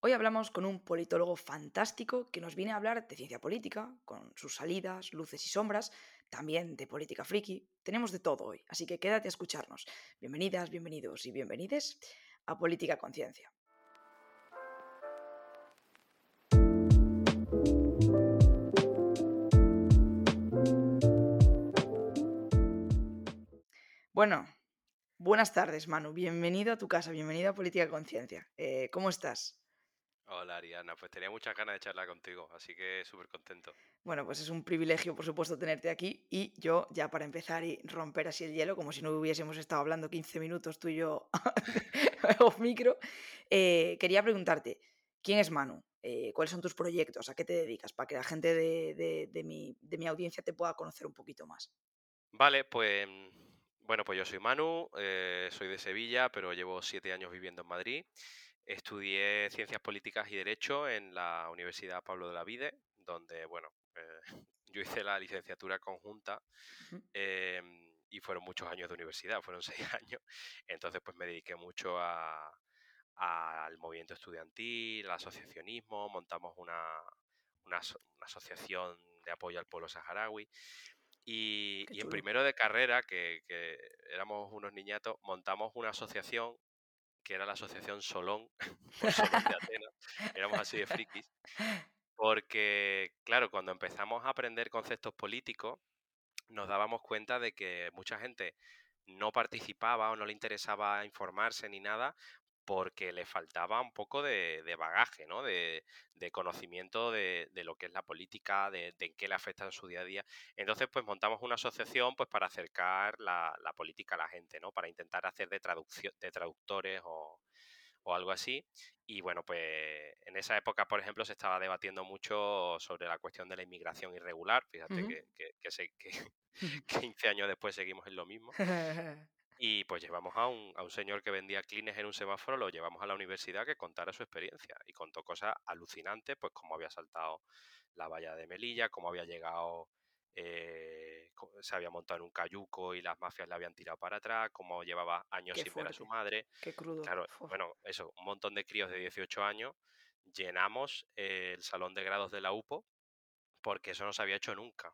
Hoy hablamos con un politólogo fantástico que nos viene a hablar de ciencia política, con sus salidas, luces y sombras, también de política friki. Tenemos de todo hoy, así que quédate a escucharnos. Bienvenidas, bienvenidos y bienvenides a Política Conciencia. Bueno, buenas tardes, Manu. Bienvenido a tu casa, bienvenido a Política Conciencia. Eh, ¿Cómo estás? Hola Ariana, pues tenía muchas ganas de charlar contigo, así que súper contento. Bueno, pues es un privilegio, por supuesto, tenerte aquí y yo, ya para empezar y romper así el hielo, como si no hubiésemos estado hablando 15 minutos tú y yo off micro, eh, quería preguntarte, ¿quién es Manu? Eh, ¿Cuáles son tus proyectos? ¿A qué te dedicas? Para que la gente de, mi, de mi audiencia te pueda conocer un poquito más. Vale, pues bueno, pues yo soy Manu, eh, soy de Sevilla, pero llevo siete años viviendo en Madrid. Estudié Ciencias Políticas y Derecho en la Universidad Pablo de la Vide, donde, bueno, eh, yo hice la licenciatura conjunta em, y fueron muchos años de universidad, fueron seis años. Entonces, pues me dediqué mucho al movimiento estudiantil, al asociacionismo, montamos una, una asociación de apoyo al pueblo saharaui y, en primero de carrera, que, éramos unos niñatos, montamos una asociación que era la Asociación Solón, Solón de Atenas. Éramos así de frikis. Porque, claro, cuando empezamos a aprender conceptos políticos, nos dábamos cuenta de que mucha gente no participaba o no le interesaba informarse ni nada porque le faltaba un poco de, bagaje, ¿no? De, conocimiento de, lo que es la política, de, en qué le afecta en su día a día. Entonces, pues montamos una asociación pues para acercar la, política a la gente, ¿no? Para intentar hacer de, traducción, de traductores o, algo así. Y bueno, pues en esa época, por ejemplo, se estaba debatiendo mucho sobre la cuestión de la inmigración irregular. Fíjate que, que, que 15 años después seguimos en lo mismo. Y pues llevamos a un, a un señor que vendía clines en un semáforo, lo llevamos a la universidad que contara su experiencia y contó cosas alucinantes, pues cómo había saltado la valla de Melilla, cómo había llegado, eh, se había montado en un cayuco y las mafias le habían tirado para atrás, cómo llevaba años sin ver a su madre. Qué crudo. Claro, bueno, eso, un montón de críos de 18 años, llenamos el salón de grados de la UPO porque eso no se había hecho nunca,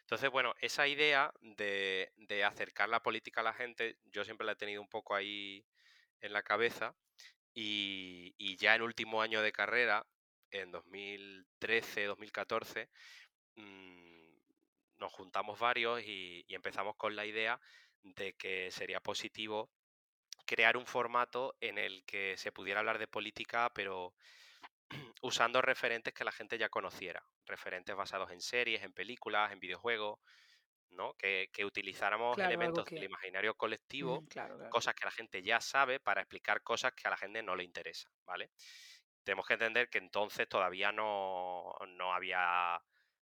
Entonces, bueno, esa idea de, acercar la política a la gente, yo siempre la he tenido un poco ahí en la cabeza y, ya en último año de carrera, en 2013, 2014, mm, nos juntamos varios y, empezamos con la idea de que sería positivo crear un formato en el que se pudiera hablar de política, pero usando referentes que la gente ya conociera, referentes basados en series, en películas, en videojuegos, ¿no? Que, utilizáramos elementos del imaginario colectivo, cosas que la gente ya sabe para explicar cosas que a la gente no le interesa, ¿vale? Tenemos que entender que entonces todavía no, no había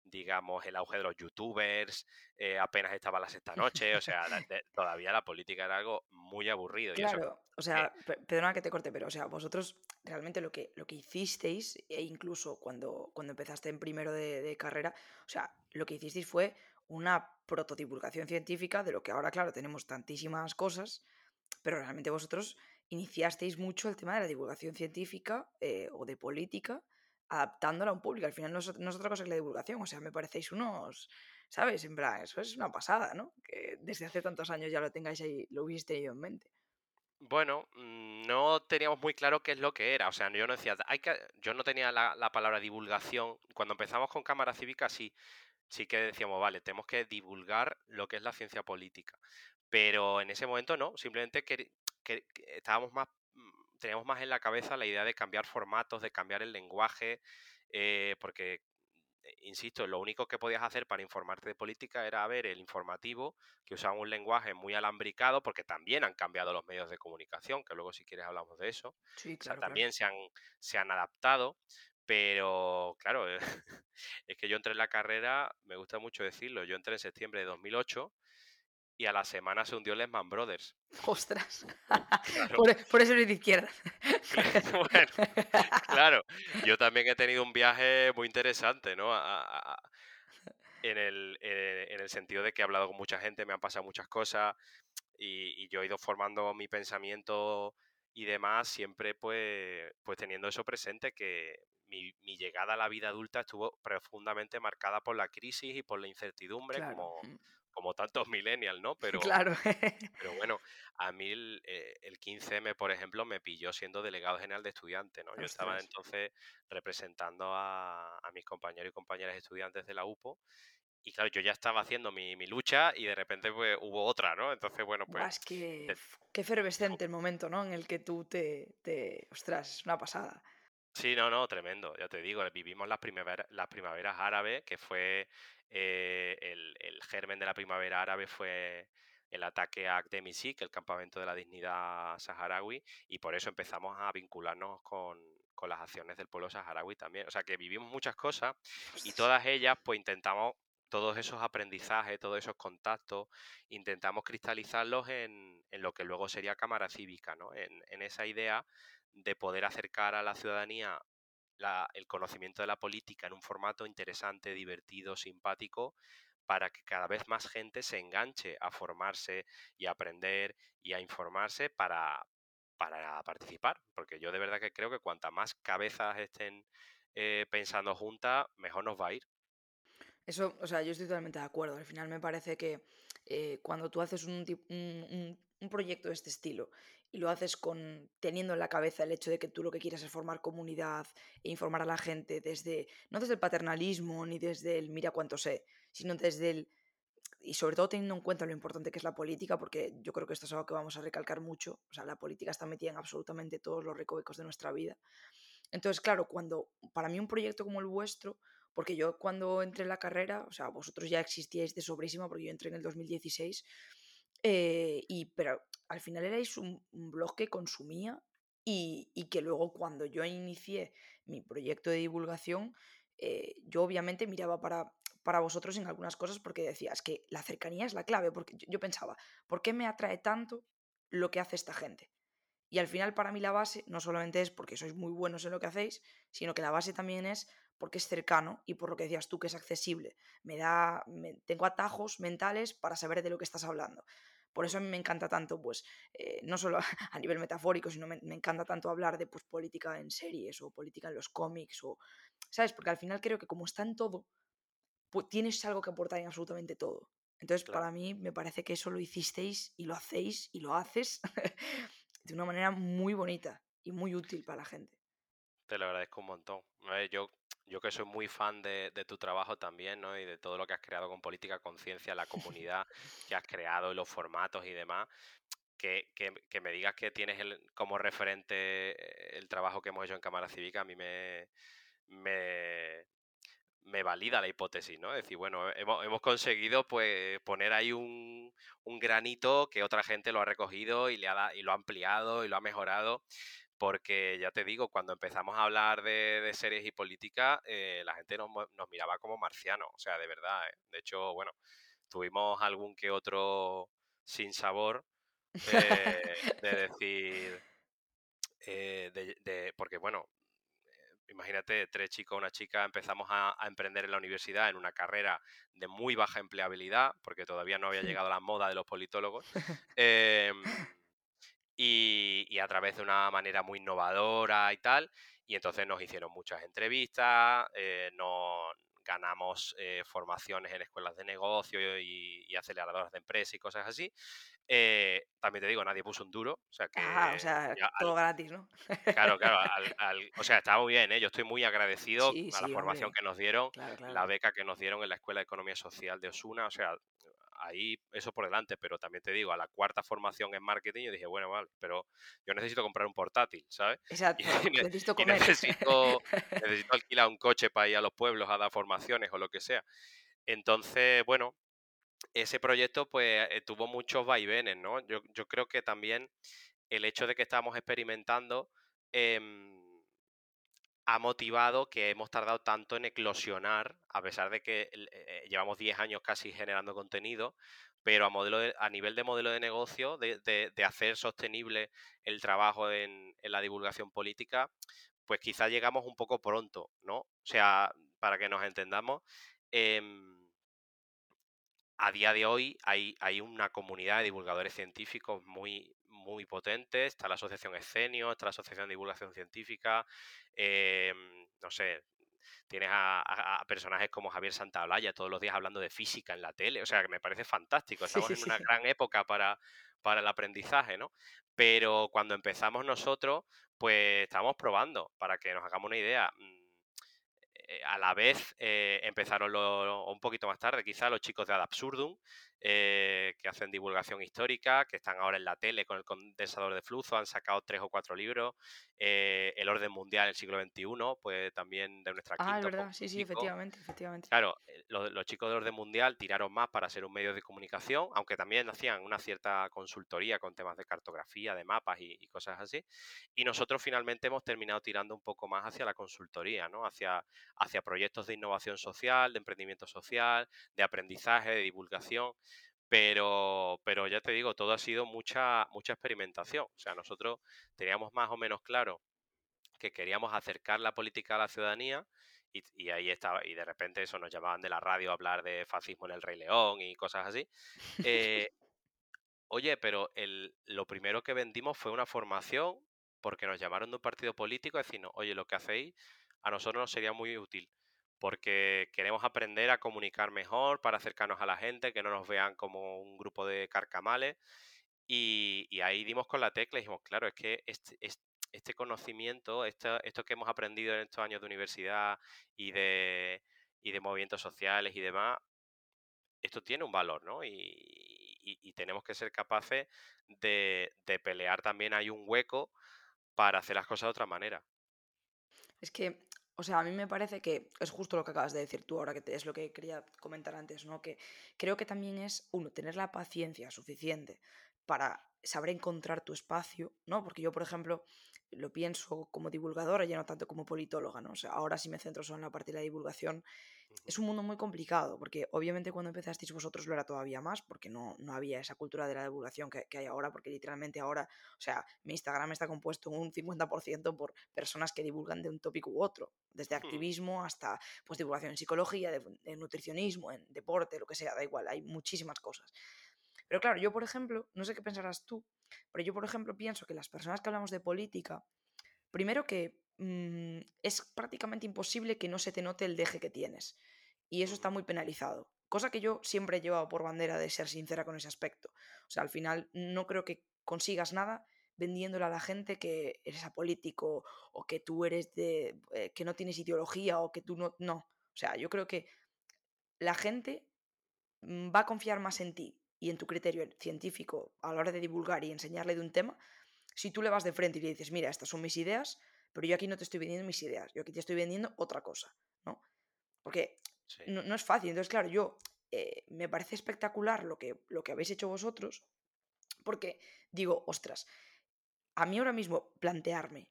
digamos, el auge de los youtubers, eh, apenas estaba la sexta noche, o sea, todavía la política era algo muy aburrido. Claro, o sea, perdona que te corte, pero, o sea, vosotros realmente lo que, lo que hicisteis, e incluso cuando, cuando empezaste en primero de, carrera, o sea, lo que hicisteis fue una protodivulgación científica de lo que ahora, claro, tenemos tantísimas cosas, pero realmente vosotros iniciasteis mucho el tema de la divulgación científica eh, o de política adaptándola a un público. Al final no es, otra cosa que la divulgación. O sea, me parecéis unos, ¿sabes? En plan, eso es una pasada, ¿no? Que desde hace tantos años ya lo tengáis ahí, lo hubisteis tenido en mente. Bueno, mm, no teníamos muy claro qué es lo que era. O sea, yo no decía, hay que, yo no tenía la, palabra divulgación. Cuando empezamos con Cámara Cívica, sí, sí que decíamos, vale, tenemos que divulgar lo que es la ciencia política. Pero en ese momento no, simplemente que estábamos más teníamos más en la cabeza la idea de cambiar formatos, de cambiar el lenguaje, eh, porque, eh, insisto, lo único que podías hacer para informarte de política era ver el informativo, que usaba un lenguaje muy alambricado, porque también han cambiado los medios de comunicación, que luego si quieres hablamos de eso. Sí, claro, también Se, han, se han adaptado, pero claro, es que yo entré en la carrera, me gusta mucho decirlo, yo entré en septiembre de 2008 y a la semana se hundió Lehman Brothers. ¡Ostras! Por, eso eres de izquierda. bueno, claro, yo también he tenido un viaje muy interesante, ¿no? en, el, eh, en, el, sentido de que he hablado con mucha gente, me han pasado muchas cosas y, yo he ido formando mi pensamiento y demás, siempre pues, pues teniendo eso presente, que mi, llegada a la vida adulta estuvo profundamente marcada por la crisis y por la incertidumbre, como, mm. Como tantos millennials, ¿no? Pero, claro. pero bueno, a mí el, 15M, eh, por ejemplo, me pilló siendo delegado general de estudiantes, ¿no? Yo estaba entonces representando a, mis compañeros y compañeras estudiantes de la UPO y claro, yo ya estaba haciendo mi, lucha y de repente pues, hubo otra, ¿no? Entonces, bueno, pues... Es que, qué efervescente el momento, ¿no? En el que tú te, te... Ostras, es una pasada. Sí, no, no, tremendo. Ya te digo, vivimos las, las primaveras árabes, que fue eh, el, germen de la primavera árabe fue el ataque a Akdemisik, el campamento de la dignidad saharaui, y por eso empezamos a vincularnos con, con las acciones del pueblo saharaui también. O sea que vivimos muchas cosas y todas ellas pues intentamos todos esos aprendizajes, todos esos contactos, intentamos cristalizarlos en, en, lo que luego sería Cámara Cívica, ¿no? en, en, esa idea de poder acercar a la ciudadanía el conocimiento de la política en un formato interesante, divertido, simpático, para que cada vez más gente se enganche a formarse y a aprender y a informarse para, para participar. Porque yo de verdad que creo que cuanta más cabezas estén eh, pensando juntas, mejor nos va a ir. Eso, o sea, yo estoy totalmente de acuerdo. Al final me parece que eh, cuando tú haces un, un, un, proyecto de este estilo y lo haces con teniendo en la cabeza el hecho de que tú lo que quieres es formar comunidad e informar a la gente desde no desde el paternalismo ni desde el mira cuánto sé, sino desde el y sobre todo teniendo en cuenta lo importante que es la política, porque yo creo que esto es algo que vamos a recalcar mucho, o sea, la política está metida en absolutamente todos los recovecos de nuestra vida. Entonces, claro, cuando para mí un proyecto como el vuestro, porque yo cuando entré en la carrera, o sea, vosotros ya existíais de sobrísima, porque yo entré en el 2016, eh, y, pero al final erais un, blog que consumía y, que luego cuando yo inicié mi proyecto de divulgación, eh, yo obviamente miraba para, para vosotros en algunas cosas porque decía, es que la cercanía es la clave, porque yo, pensaba, ¿por qué me atrae tanto lo que hace esta gente? Y al final para mí la base no solamente es porque sois muy buenos en lo que hacéis, sino que la base también es porque es cercano y por lo que decías tú que es accesible. Me da, tengo atajos mentales para saber de lo que estás hablando. Por eso a mí me encanta tanto, pues, eh, no solo a nivel metafórico, sino me, encanta tanto hablar de pues, política en series o política en los cómics, o, ¿sabes? Porque al final creo que como está en todo, pues, tienes algo que aportar en absolutamente todo. Entonces, para mí me parece que eso lo hicisteis y lo hacéis y lo haces de una manera muy bonita y muy útil para la gente. Te lo agradezco un montón. Yo yo que soy muy fan de, tu trabajo también, ¿no? Y de todo lo que has creado con Política Conciencia, la comunidad que has creado y los formatos y demás. Que, me digas que tienes como referente el trabajo que hemos hecho en Cámara Cívica, a mí me, me, valida la hipótesis, ¿no? Es decir, bueno, hemos, conseguido pues poner ahí un, un, granito que otra gente lo ha recogido y, le ha, y lo ha ampliado y lo ha mejorado porque ya te digo, cuando empezamos a hablar de, series y política, eh, la gente nos, miraba como marcianos, o sea, de verdad. ¿eh? De hecho, bueno, tuvimos algún que otro sin sabor de, decir, eh, de, porque bueno, imagínate, tres chicos, una chica, empezamos a, emprender en la universidad en una carrera de muy baja empleabilidad, porque todavía no había llegado la moda de los politólogos. Em, y, a través de una manera muy innovadora y tal. Y entonces nos hicieron muchas entrevistas, eh, nos ganamos eh, formaciones en escuelas de negocio y, aceleradoras de empresa y cosas así. Eh, también te digo, nadie puso un duro. O sea, que, ah, o sea, todo gratis, ¿no? Claro, claro. o sea, estaba muy bien, ¿eh? Yo estoy muy agradecido a la formación que nos dieron, la beca que nos dieron en la Escuela de Economía Social de Osuna. O sea, ahí eso por delante, pero también te digo, a la cuarta formación en marketing yo dije, bueno, vale, pero yo necesito comprar un portátil, ¿sabes? Exacto, necesito comer. necesito, alquilar un coche para ir a los pueblos a dar formaciones o lo que sea. Entonces, bueno, ese proyecto pues eh, tuvo muchos vaivenes, ¿no? Yo, yo, creo que también el hecho de que estamos experimentando... Eh, ha motivado que hemos tardado tanto en eclosionar, a pesar de que eh, llevamos 10 años casi generando contenido, pero a, modelo a nivel de modelo de negocio, de, hacer sostenible el trabajo en, la divulgación política, pues quizá llegamos un poco pronto, ¿no? O sea, para que nos entendamos, em, a día de hoy hay, una comunidad de divulgadores científicos muy, muy potentes. Está la Asociación Escenio, está la Asociación de Divulgación Científica, em, no sé, tienes a, personajes como Javier Santaolalla todos los días hablando de física en la tele, o sea, que me parece fantástico. Estamos en una gran época para, para el aprendizaje, ¿no? Pero cuando empezamos nosotros, pues estábamos probando, para que nos hagamos una idea. Mm, eh, a la vez eh, empezaron un poquito más tarde, quizá los chicos de Ad Absurdum, eh, que hacen divulgación histórica, que están ahora en la tele con el condensador de flujo, han sacado tres o cuatro libros. Eh, el orden mundial del siglo XXI, pues también de nuestra Ah, es verdad, sí, sí, efectivamente, efectivamente. Claro, eh, los, chicos del orden mundial tiraron más para ser un medio de comunicación, aunque también hacían una cierta consultoría con temas de cartografía, de mapas y, y cosas así. Y nosotros finalmente hemos terminado tirando un poco más hacia la consultoría, ¿no? Hacia, hacia proyectos de innovación social, de emprendimiento social, de aprendizaje, de divulgación. Pero, pero ya te digo, todo ha sido mucha, mucha experimentación. O sea, nosotros teníamos más o menos claro que queríamos acercar la política a la ciudadanía y, ahí estaba, y de repente eso nos llamaban de la radio a hablar de fascismo en el Rey León y cosas así. Eh, oye, pero el, lo primero que vendimos fue una formación porque nos llamaron de un partido político a decirnos, oye, lo que hacéis a nosotros nos sería muy útil porque queremos aprender a comunicar mejor para acercarnos a la gente, que no nos vean como un grupo de carcamales. Y, ahí dimos con la tecla y dijimos, claro, es que este, este conocimiento, esto, que hemos aprendido en estos años de universidad y de, y de movimientos sociales y demás, esto tiene un valor, ¿no? Y, tenemos que ser capaces de, de pelear también hay un hueco para hacer las cosas de otra manera. Es que o sea, a mí me parece que es justo lo que acabas de decir tú ahora, que es lo que quería comentar antes, ¿no? Que creo que también es, uno, tener la paciencia suficiente para saber encontrar tu espacio, ¿no? Porque yo, por ejemplo, lo pienso como divulgadora, ya no tanto como politóloga, ¿no? O sea, ahora sí me centro solo en la parte de la divulgación es un mundo muy complicado, porque obviamente cuando empezasteis vosotros lo era todavía más, porque no, no había esa cultura de la divulgación que, hay ahora, porque literalmente ahora, o sea, mi Instagram está compuesto un 50% por personas que divulgan de un tópico u otro, desde activismo hasta pues divulgación en psicología, de, nutricionismo, en deporte, lo que sea, da igual, hay muchísimas cosas. Pero claro, yo por ejemplo, no sé qué pensarás tú, pero yo por ejemplo pienso que las personas que hablamos de política, primero que Mm, es prácticamente imposible que no se te note el deje que tienes. Y eso está muy penalizado. Cosa que yo siempre he llevado por bandera de ser sincera con ese aspecto. O sea, al final no creo que consigas nada vendiéndole a la gente que eres apolítico o que tú eres de. Eh, que no tienes ideología o que tú no. No. O sea, yo creo que la gente mm, va a confiar más en ti y en tu criterio científico a la hora de divulgar y enseñarle de un tema si tú le vas de frente y le dices, mira, estas son mis ideas, pero yo aquí no te estoy vendiendo mis ideas, yo aquí te estoy vendiendo otra cosa, ¿no? Porque no, es fácil. Entonces, claro, yo eh, me parece espectacular lo que, lo que habéis hecho vosotros, porque digo, ostras, a mí ahora mismo plantearme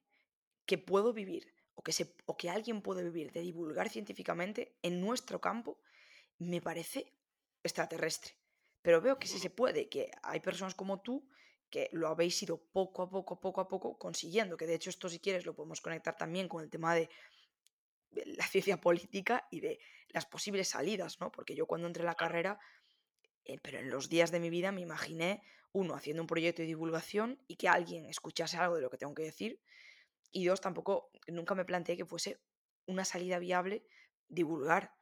que puedo vivir o que, se, o que alguien puede vivir de divulgar científicamente en nuestro campo, me parece extraterrestre. Pero veo que sí se puede, que hay personas como tú que lo habéis ido poco a poco, poco a poco consiguiendo, que de hecho esto si quieres lo podemos conectar también con el tema de la ciencia política y de las posibles salidas, ¿no? Porque yo cuando entré en la carrera, eh, pero en los días de mi vida me imaginé, uno, haciendo un proyecto de divulgación y que alguien escuchase algo de lo que tengo que decir, y dos, tampoco, nunca me planteé que fuese una salida viable divulgar,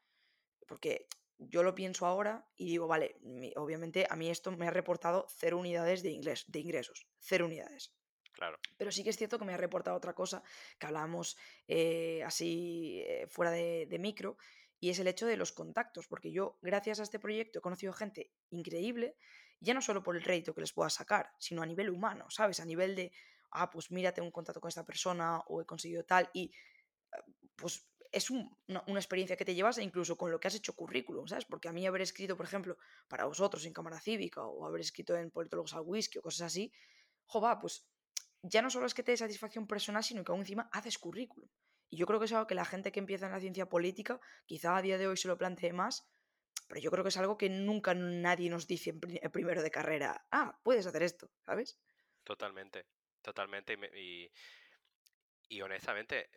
porque yo lo pienso ahora y digo, vale, obviamente a mí esto me ha reportado cero unidades de, inglés, de ingresos, cero unidades. Claro. Pero sí que es cierto que me ha reportado otra cosa que hablábamos eh, así eh, fuera de, de, micro, y es el hecho de los contactos, porque yo, gracias a este proyecto, he conocido gente increíble, ya no solo por el rédito que les pueda sacar, sino a nivel humano, ¿sabes? A nivel de, ah, pues mira, tengo un contacto con esta persona o he conseguido tal, y eh, pues es una, experiencia que te llevas incluso con lo que has hecho currículum, ¿sabes? Porque a mí haber escrito, por ejemplo, para vosotros en Cámara Cívica o haber escrito en Politólogos al Whisky o cosas así, jova, pues ya no solo es que te dé satisfacción personal, sino que aún encima haces currículum. Y yo creo que es algo que la gente que empieza en la ciencia política, quizá a día de hoy se lo plantee más, pero yo creo que es algo que nunca nadie nos dice en, primero de carrera, ah, puedes hacer esto, ¿sabes? Totalmente, totalmente. Y, y honestamente,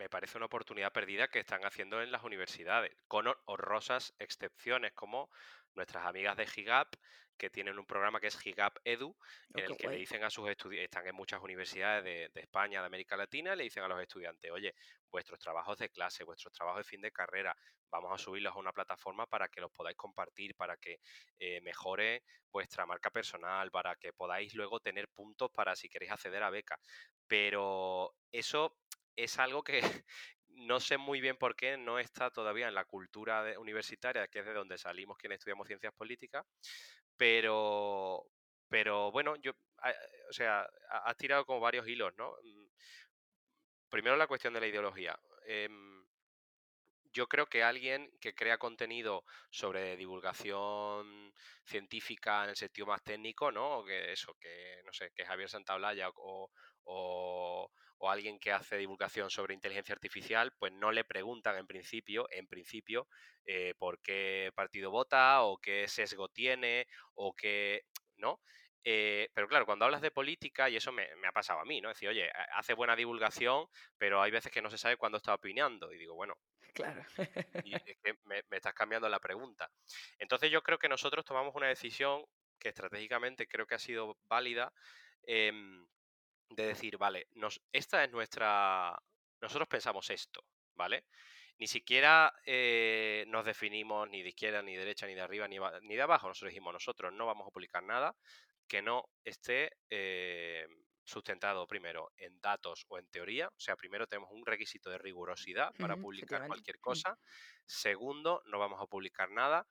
me parece una oportunidad perdida que están haciendo en las universidades, con honrosas excepciones como nuestras amigas de Gigap, que tienen un programa que es Gigap Edu, en el que le dicen a sus estudiantes, están en muchas universidades de, España, de América Latina, le dicen a los estudiantes, oye, vuestros trabajos de clase, vuestros trabajos de fin de carrera, vamos a subirlos a una plataforma para que los podáis compartir, para que eh, mejore vuestra marca personal, para que podáis luego tener puntos para si queréis acceder a becas. Pero eso es algo que no sé muy bien por qué no está todavía en la cultura universitaria, que es de donde salimos quienes estudiamos ciencias políticas, pero, pero bueno, yo, o sea, has tirado como varios hilos, ¿no? Mm, primero la cuestión de la ideología. Em, yo creo que alguien que crea contenido sobre divulgación científica en el sentido más técnico, ¿no? Que eso, que no sé, que Javier Santaolalla o, o, alguien que hace divulgación sobre inteligencia artificial, pues no le preguntan en principio, en principio, eh, por qué partido vota o qué sesgo tiene o qué, ¿no? Eh, pero claro, cuando hablas de política, y eso me, ha pasado a mí, ¿no? Es decir, oye, hace buena divulgación, pero hay veces que no se sabe cuándo está opinando. Y digo, bueno, claro. y es que me, estás cambiando la pregunta. Entonces yo creo que nosotros tomamos una decisión que estratégicamente creo que ha sido válida. Em, de decir, vale, nos, esta es nuestra... Nosotros pensamos esto, ¿vale? Ni siquiera eh, nos definimos ni de izquierda, ni de derecha, ni de arriba, ni, ni, de abajo. Nosotros dijimos, nosotros no vamos a publicar nada que no esté eh, sustentado primero en datos o en teoría. O sea, primero tenemos un requisito de rigurosidad para publicar cualquier cosa. Segundo, no vamos a publicar nada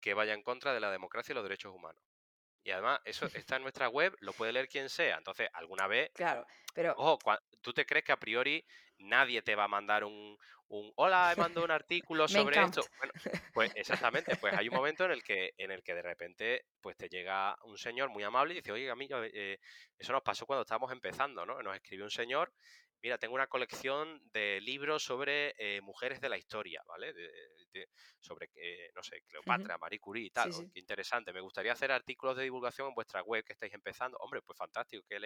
que vaya en contra de la democracia y los derechos humanos. Y además, eso está en nuestra web, lo puede leer quien sea. Entonces, alguna vez. Claro, pero. Ojo, ¿tú te crees que a priori nadie te va a mandar un. un Hola, he mandado un artículo sobre esto? Bueno, pues exactamente, pues hay un momento en el que, en el que de repente pues te llega un señor muy amable y dice, oye, amigo, eh, eso nos pasó cuando estábamos empezando, ¿no? Nos escribió un señor mira, tengo una colección de libros sobre eh, mujeres de la historia, ¿vale? sobre, eh, no sé, Cleopatra, Marie Curie y tal. Qué interesante. Me gustaría hacer artículos de divulgación en vuestra web que estáis empezando. Hombre, pues fantástico. Que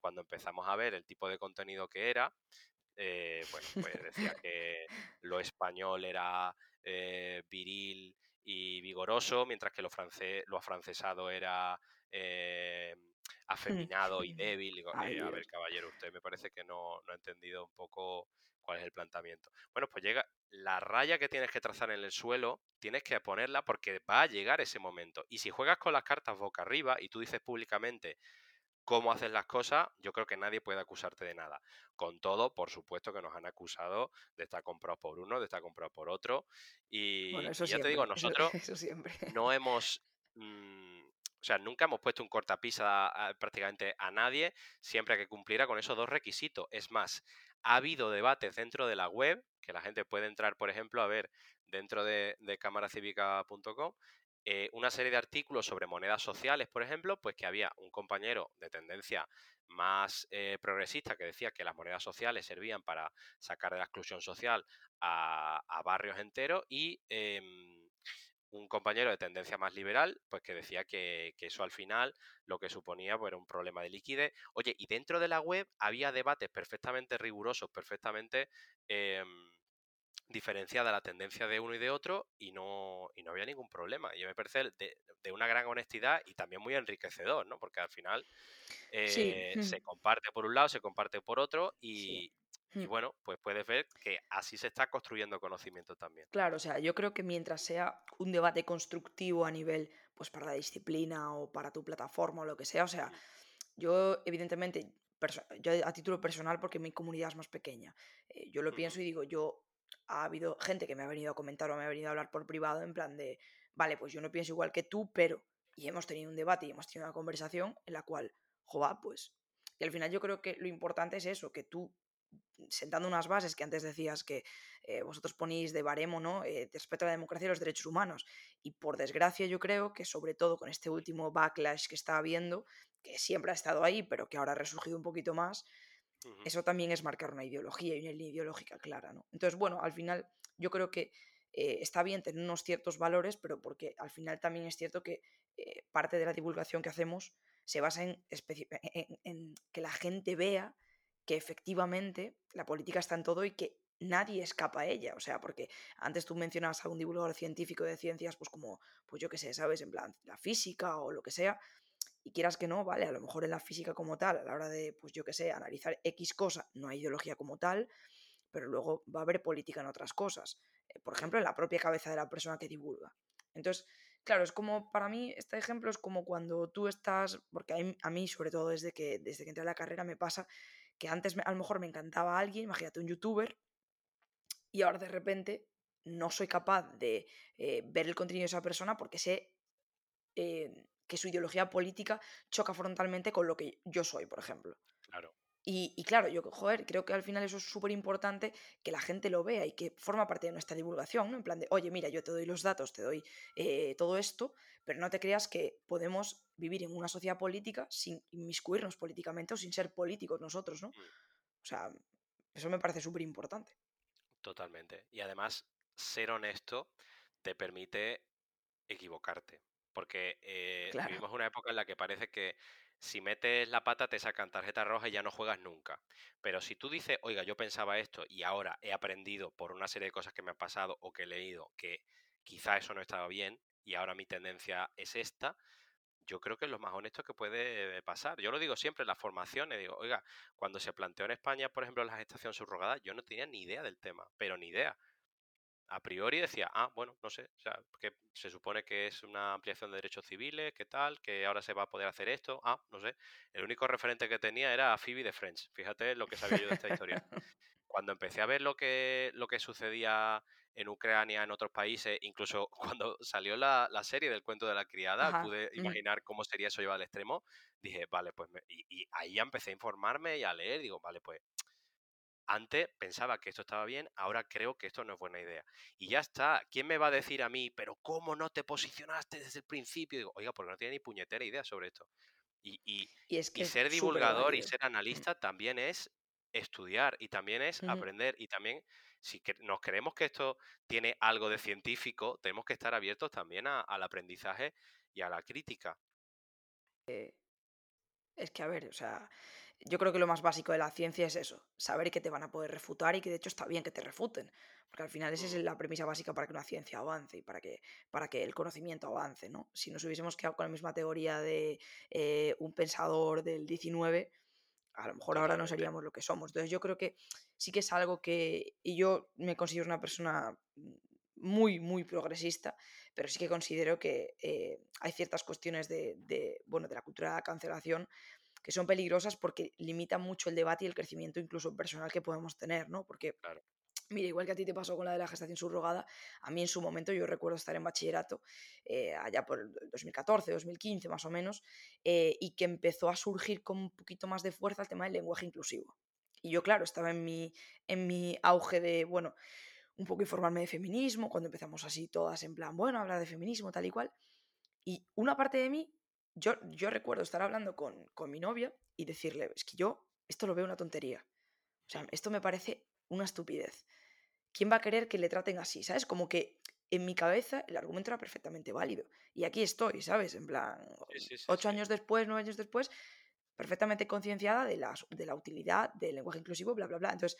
Cuando empezamos a ver el tipo de contenido que era, eh, bueno, pues decía que lo español era viril y vigoroso, mientras que lo, francés, lo afrancesado era afeminado y débil. Digo, a ver, caballero, usted me parece que no, no ha entendido un poco cuál es el planteamiento. Bueno, pues llega la raya que tienes que trazar en el suelo, tienes que ponerla porque va a llegar ese momento. Y si juegas con las cartas boca arriba y tú dices públicamente cómo haces las cosas, yo creo que nadie puede acusarte de nada. Con todo, por supuesto que nos han acusado de estar comprados por uno, de estar comprados por otro. Y, ya te digo, nosotros no hemos... Mm, o sea, nunca hemos puesto un cortapisa prácticamente a nadie, siempre que cumpliera con esos dos requisitos. Es más, ha habido debates dentro de la web, que la gente puede entrar, por ejemplo, a ver dentro de, de cámaracivica.com, eh, una serie de artículos sobre monedas sociales, por ejemplo, pues que había un compañero de tendencia más eh, progresista que decía que las monedas sociales servían para sacar de la exclusión social a, barrios enteros y em, un compañero de tendencia más liberal, pues que decía que, eso al final lo que suponía pues, era un problema de liquidez. Oye, y dentro de la web había debates perfectamente rigurosos, perfectamente eh, diferenciada la tendencia de uno y de otro y no, y no había ningún problema. Y me parece de, una gran honestidad y también muy enriquecedor, ¿no? Porque al final eh, se comparte por un lado, se comparte por otro y, y bueno, pues puedes ver que así se está construyendo conocimiento también. Claro, o sea, yo creo que mientras sea un debate constructivo a nivel, pues para la disciplina o para tu plataforma o lo que sea, o sea, yo evidentemente, yo a título personal, porque mi comunidad es más pequeña, eh, yo lo pienso y digo, yo, ha habido gente que me ha venido a comentar o me ha venido a hablar por privado en plan de, vale, pues yo no pienso igual que tú, pero, y hemos tenido un debate y hemos tenido una conversación en la cual, joder, pues, y al final yo creo que lo importante es eso, que tú sentando unas bases que antes decías que eh, vosotros ponéis de baremo, ¿no? Eh, respecto a la democracia y los derechos humanos. Y por desgracia yo creo que sobre todo con este último backlash que está habiendo, que siempre ha estado ahí, pero que ahora ha resurgido un poquito más, eso también es marcar una ideología y una línea ideológica clara, ¿no? Entonces, bueno, al final yo creo que eh, está bien tener unos ciertos valores, pero porque al final también es cierto que parte de la divulgación que hacemos se basa en, en que la gente vea que efectivamente la política está en todo y que nadie escapa a ella. O sea, porque antes tú mencionabas a un divulgador científico de ciencias, pues como, pues yo qué sé, ¿sabes? En plan, la física o lo que sea. Y quieras que no, vale, a lo mejor en la física como tal, a la hora de, pues yo qué sé, analizar X cosa, no hay ideología como tal, pero luego va a haber política en otras cosas. Eh, por ejemplo, en la propia cabeza de la persona que divulga. Entonces, claro, es como, para mí, este ejemplo es como cuando tú estás, porque a mí, sobre todo desde que, desde que entré a la carrera, me pasa que antes a lo mejor me encantaba alguien, imagínate un youtuber, y ahora de repente no soy capaz de eh, ver el contenido de esa persona porque sé eh, que su ideología política choca frontalmente con lo que yo soy, por ejemplo. Claro. Y, claro, yo, joder, creo que al final eso es súper importante que la gente lo vea y que forma parte de nuestra divulgación, ¿no? En plan de, oye, mira, yo te doy los datos, te doy eh, todo esto, pero no te creas que podemos vivir en una sociedad política sin inmiscuirnos políticamente o sin ser políticos nosotros, ¿no? Mm. O sea, eso me parece súper importante. Totalmente. Y además, ser honesto te permite equivocarte. Porque eh, vivimos una época en la que parece que si metes la pata te sacan tarjeta roja y ya no juegas nunca. Pero si tú dices, oiga, yo pensaba esto y ahora he aprendido por una serie de cosas que me han pasado o que he leído que quizá eso no estaba bien y ahora mi tendencia es esta, yo creo que es lo más honesto que puede pasar. Yo lo digo siempre en las formaciones, digo, oiga, cuando se planteó en España, por ejemplo, la gestación subrogada, yo no tenía ni idea del tema, pero ni idea a priori decía, ah, bueno, no sé, o sea, que se supone que es una ampliación de derechos civiles, ¿qué tal? Que ahora se va a poder hacer esto, ah, no sé. El único referente que tenía era a Phoebe de Friends, fíjate lo que sabía yo de esta historia. Cuando empecé a ver lo que, lo que sucedía en Ucrania, en otros países, incluso cuando salió la, serie del cuento de la criada, pude imaginar cómo sería eso llevado al extremo, dije, vale, pues, y, y ahí empecé a informarme y a leer, digo, vale, pues antes pensaba que esto estaba bien, ahora creo que esto no es buena idea. Y ya está. ¿Quién me va a decir a mí, pero cómo no te posicionaste desde el principio? Digo, oiga, porque no tiene ni puñetera idea sobre esto. Y, ser divulgador y ser mm. analista también es estudiar y también es aprender. Y también, si nos creemos que esto tiene algo de científico, tenemos que estar abiertos también al aprendizaje y a la crítica. Eh, es que, a ver, o sea, yo creo que lo más básico de la ciencia es eso, saber que te van a poder refutar y que de hecho está bien que te refuten, porque al final esa es la premisa básica para que una ciencia avance y para que, para que el conocimiento avance, ¿no? Si nos hubiésemos quedado con la misma teoría de eh, un pensador del 19, a lo mejor ahora no seríamos lo que somos. Entonces yo creo que sí que es algo que, y yo me considero una persona muy, muy progresista, pero sí que considero que eh, hay ciertas cuestiones de, de, bueno, de la cultura de la cancelación que son peligrosas porque limitan mucho el debate y el crecimiento incluso personal que podemos tener, ¿no? Porque, mira, igual que a ti te pasó con la de la gestación subrogada, a mí en su momento yo recuerdo estar en bachillerato, eh, allá por el 2014, 2015 más o menos, eh, y que empezó a surgir con un poquito más de fuerza el tema del lenguaje inclusivo. Y yo, claro, estaba en mi, en mi auge de, bueno, un poco informarme de feminismo, cuando empezamos así todas en plan, bueno, hablar de feminismo, tal y cual. Y una parte de mí yo, yo recuerdo estar hablando con, con, mi novia y decirle, es que yo esto lo veo una tontería. O sea, esto me parece una estupidez. ¿Quién va a querer que le traten así? ¿Sabes? Como que en mi cabeza el argumento era perfectamente válido. Y aquí estoy, ¿sabes? En plan, ocho años después, nueve años después, perfectamente concienciada de, de la utilidad del lenguaje inclusivo, bla, bla, bla. Entonces,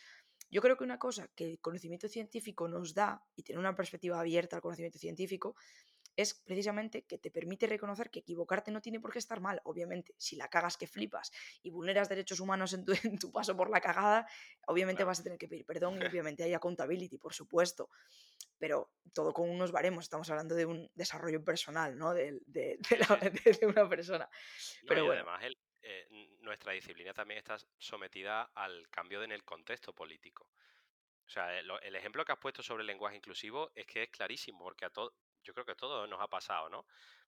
yo creo que una cosa que el conocimiento científico nos da, y tener una perspectiva abierta al conocimiento científico, es precisamente que te permite reconocer que equivocarte no tiene por qué estar mal. Obviamente, si la cagas que flipas y vulneras derechos humanos en tu, en tu paso por la cagada, obviamente vas a tener que pedir perdón y obviamente hay accountability, por supuesto. Pero todo con unos baremos, estamos hablando de un desarrollo personal, ¿no? De, de, de, una persona. Pero bueno. además, eh, nuestra disciplina también está sometida al cambio en el contexto político. O sea, el, el, ejemplo que has puesto sobre el lenguaje inclusivo es que es clarísimo, porque a, todo yo creo que todo nos ha pasado, ¿no?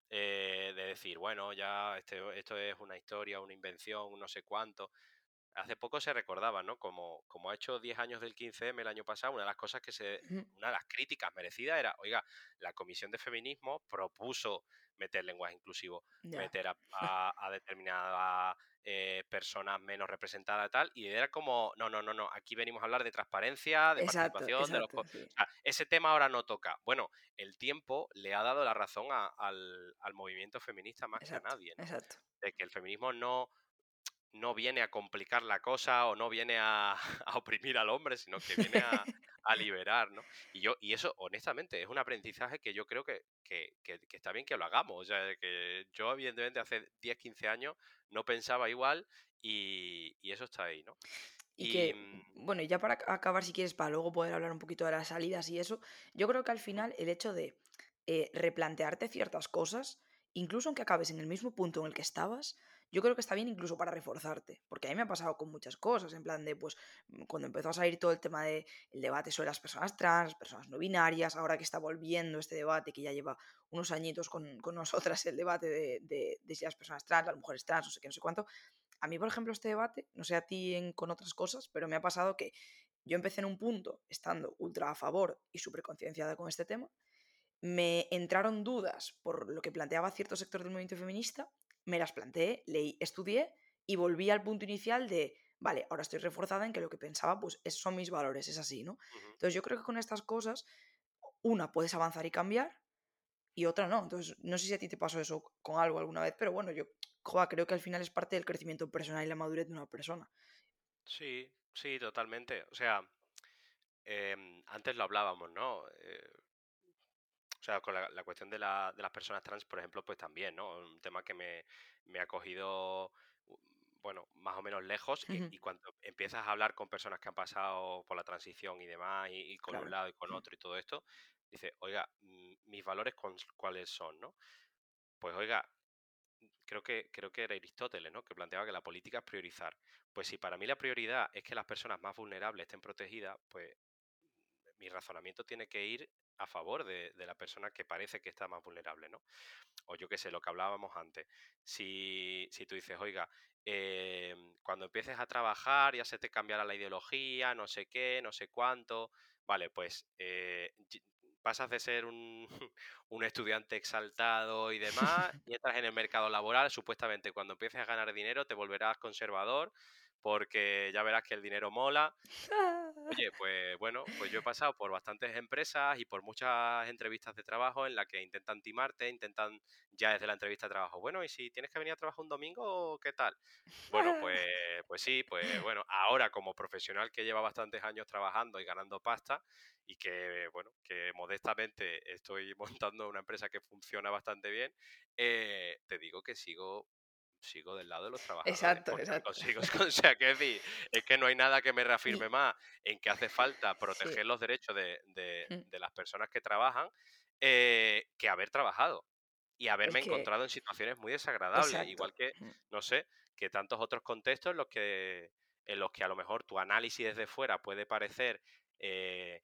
Eh, de decir, bueno, ya este, esto es una historia, una invención, no sé cuánto. Hace poco se recordaba, ¿no? Como, como ha hecho 10 años del 15M el año pasado, una de las cosas que se. Una de las críticas merecidas era, oiga, la Comisión de Feminismo propuso meter lenguaje inclusivo, meter a, a, a determinada eh, personas menos representadas y tal, y era como, no, no, no, no, aquí venimos a hablar de transparencia, de participación, de los... ese tema ahora no toca. Bueno, el tiempo le ha dado la razón al, movimiento feminista más que a nadie, De que el feminismo no, no viene a complicar la cosa o no viene a, oprimir al hombre, sino que viene a, liberar, ¿no? Y, yo, y eso, honestamente, es un aprendizaje que yo creo que, está bien que lo hagamos. O sea, que yo, evidentemente, hace 10, 15 años no pensaba igual y, eso está ahí, ¿no? Y, que, mm bueno, y ya para acabar, si quieres, para luego poder hablar un poquito de las salidas y eso, yo creo que al final el hecho de eh, replantearte ciertas cosas, incluso aunque acabes en el mismo punto en el que estabas, yo creo que está bien incluso para reforzarte, porque a mí me ha pasado con muchas cosas, en plan de, pues, mm, cuando empezó a salir todo el tema del debate sobre las personas trans, las personas no binarias, ahora que está volviendo este debate, que ya lleva unos añitos con, con nosotras, el debate de, de, de, si las personas trans, las mujeres trans, no sé qué, no sé cuánto. A mí, por ejemplo, este debate, no sé a ti en, con otras cosas, pero me ha pasado que yo empecé en un punto estando ultra a favor y súper concienciada con este tema, me entraron dudas por lo que planteaba cierto sector del movimiento feminista me las planteé, leí, estudié y volví al punto inicial de, vale, ahora estoy reforzada en que lo que pensaba, pues son mis valores, es así, ¿no? Entonces yo creo que con estas cosas, una, puedes avanzar y cambiar y otra no. Entonces, no sé si a ti te pasó eso con algo alguna vez, pero bueno, yo creo que al final es parte del crecimiento personal y la madurez de una persona. Sí, sí, totalmente. O sea, em, antes lo hablábamos, ¿no? Eh, o sea, con la, cuestión de, la, de, las personas trans, por ejemplo, pues también, ¿no? Un tema que me, me ha cogido, bueno, más o menos lejos y, cuando empiezas a hablar con personas que han pasado por la transición y demás, y, con un lado y con otro y todo esto, dice, oiga, mis valores cuáles son, ¿no? Pues oiga, creo que, creo que era Aristóteles, ¿no? Que planteaba que la política es priorizar. Pues si para mí la prioridad es que las personas más vulnerables estén protegidas, pues mi razonamiento tiene que ir a favor de, la persona que parece que está más vulnerable, ¿no? O yo qué sé, lo que hablábamos antes. Si, si tú dices, oiga, eh, cuando empieces a trabajar ya se te cambiará la ideología, no sé qué, no sé cuánto, vale, pues eh, pasas de ser un, un, estudiante exaltado y demás y entras en el mercado laboral, supuestamente cuando empieces a ganar dinero te volverás conservador porque ya verás que el dinero mola. Oye, pues bueno, pues yo he pasado por bastantes empresas y por muchas entrevistas de trabajo en las que intentan timarte, intentan ya desde la entrevista de trabajo, bueno, y si tienes que venir a trabajar un domingo, ¿qué tal? Bueno, pues, pues sí, pues bueno, ahora como profesional que lleva bastantes años trabajando y ganando pasta y que, bueno, que modestamente estoy montando una empresa que funciona bastante bien, eh, te digo que sigo sigo del lado de los trabajadores. Exacto, exacto. Sigo, o sea, que decir, es que no hay nada que me reafirme más en que hace falta proteger los derechos de, mm. de, las personas que trabajan eh, que haber trabajado y haberme encontrado en situaciones muy desagradables, igual que, mm. no sé, que tantos otros contextos en los que, en los que a lo mejor tu análisis desde fuera puede parecer eh,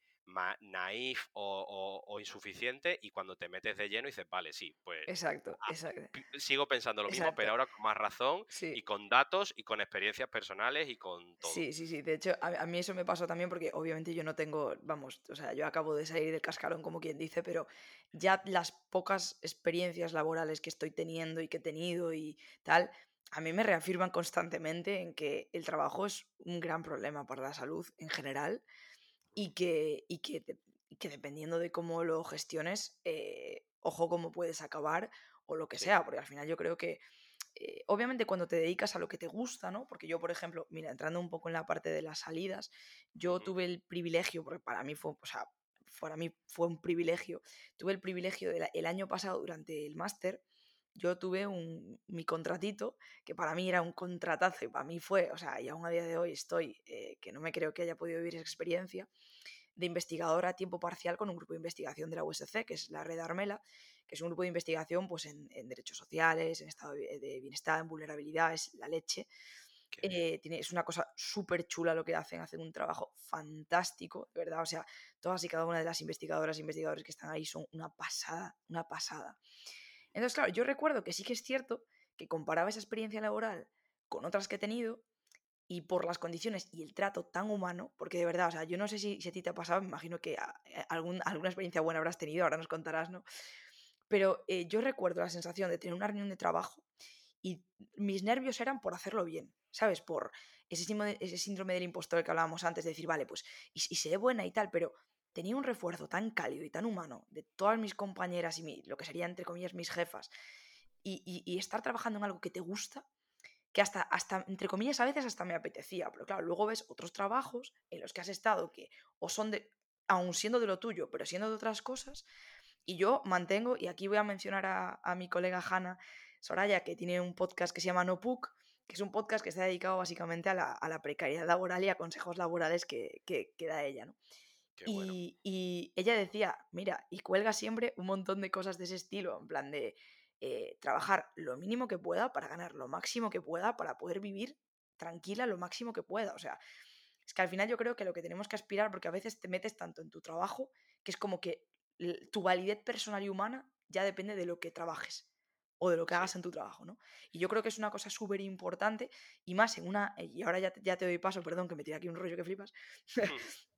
naif o, insuficiente y cuando te metes de lleno dices, vale, sí, pues exacto, exacto. sigo pensando lo mismo, pero ahora con más razón y con datos y con experiencias personales y con todo. Sí, sí, sí, de hecho a, mí eso me pasó también porque obviamente yo no tengo, vamos, o sea, yo acabo de salir del cascarón como quien dice, pero ya las pocas experiencias laborales que estoy teniendo y que he tenido y tal, a mí me reafirman constantemente en que el trabajo es un gran problema para la salud en general y que, y que, que dependiendo de cómo lo gestiones, eh, ojo cómo puedes acabar o lo que sea, porque al final yo creo que, eh, obviamente cuando te dedicas a lo que te gusta, ¿no? Porque yo, por ejemplo, mira, entrando un poco en la parte de las salidas, yo tuve el privilegio, porque para mí fue, o sea, para mí fue un privilegio, tuve el privilegio del el año pasado durante el máster, yo tuve un, mi contratito, que para mí era un contratazo y para mí fue, o sea, y aún a día de hoy estoy, eh, que no me creo que haya podido vivir esa experiencia, de investigadora a tiempo parcial con un grupo de investigación de la USC, que es la Red Armela, que es un grupo de investigación pues, en, derechos sociales, en estado de bienestar, en vulnerabilidad, es la leche. Eh, tiene, es una cosa súper chula lo que hacen, hacen un trabajo fantástico, de verdad. O sea, todas y cada una de las investigadoras e investigadores que están ahí son una pasada, una pasada. Entonces, claro, yo recuerdo que sí que es cierto que comparaba esa experiencia laboral con otras que he tenido y por las condiciones y el trato tan humano, porque de verdad, o sea, yo no sé si, a ti te ha pasado, me imagino que eh, algún, alguna experiencia buena habrás tenido, ahora nos contarás, ¿no? Pero eh, yo recuerdo la sensación de tener una reunión de trabajo y mis nervios eran por hacerlo bien, ¿sabes? Por ese síndrome, del impostor que hablábamos antes, de decir, vale, pues, y, y sé buena y tal, pero tenía un refuerzo tan cálido y tan humano de todas mis compañeras y mi, lo que serían, entre comillas, mis jefas, y, estar trabajando en algo que te gusta, que hasta, hasta, entre comillas, a veces hasta me apetecía. Pero claro, luego ves otros trabajos en los que has estado que o son de, aún siendo de lo tuyo, pero siendo de otras cosas. Y yo mantengo, y aquí voy a mencionar a, mi colega Hanna Soraya, que tiene un podcast que se llama No Puc, que es un podcast que está dedicado básicamente a la, precariedad laboral y a consejos laborales que, que, da ella. ¿no? Y, y, ella decía, mira, y cuelga siempre un montón de cosas de ese estilo, en plan de eh, trabajar lo mínimo que pueda para ganar lo máximo que pueda, para poder vivir tranquila lo máximo que pueda. O sea, es que al final yo creo que lo que tenemos que aspirar, porque a veces te metes tanto en tu trabajo, que es como que tu validez personal y humana ya depende de lo que trabajes o de lo que hagas en tu trabajo, ¿no? Y yo creo que es una cosa súper importante y más en una, y ahora ya te, ya te doy paso, perdón, que me tira aquí un rollo que flipas,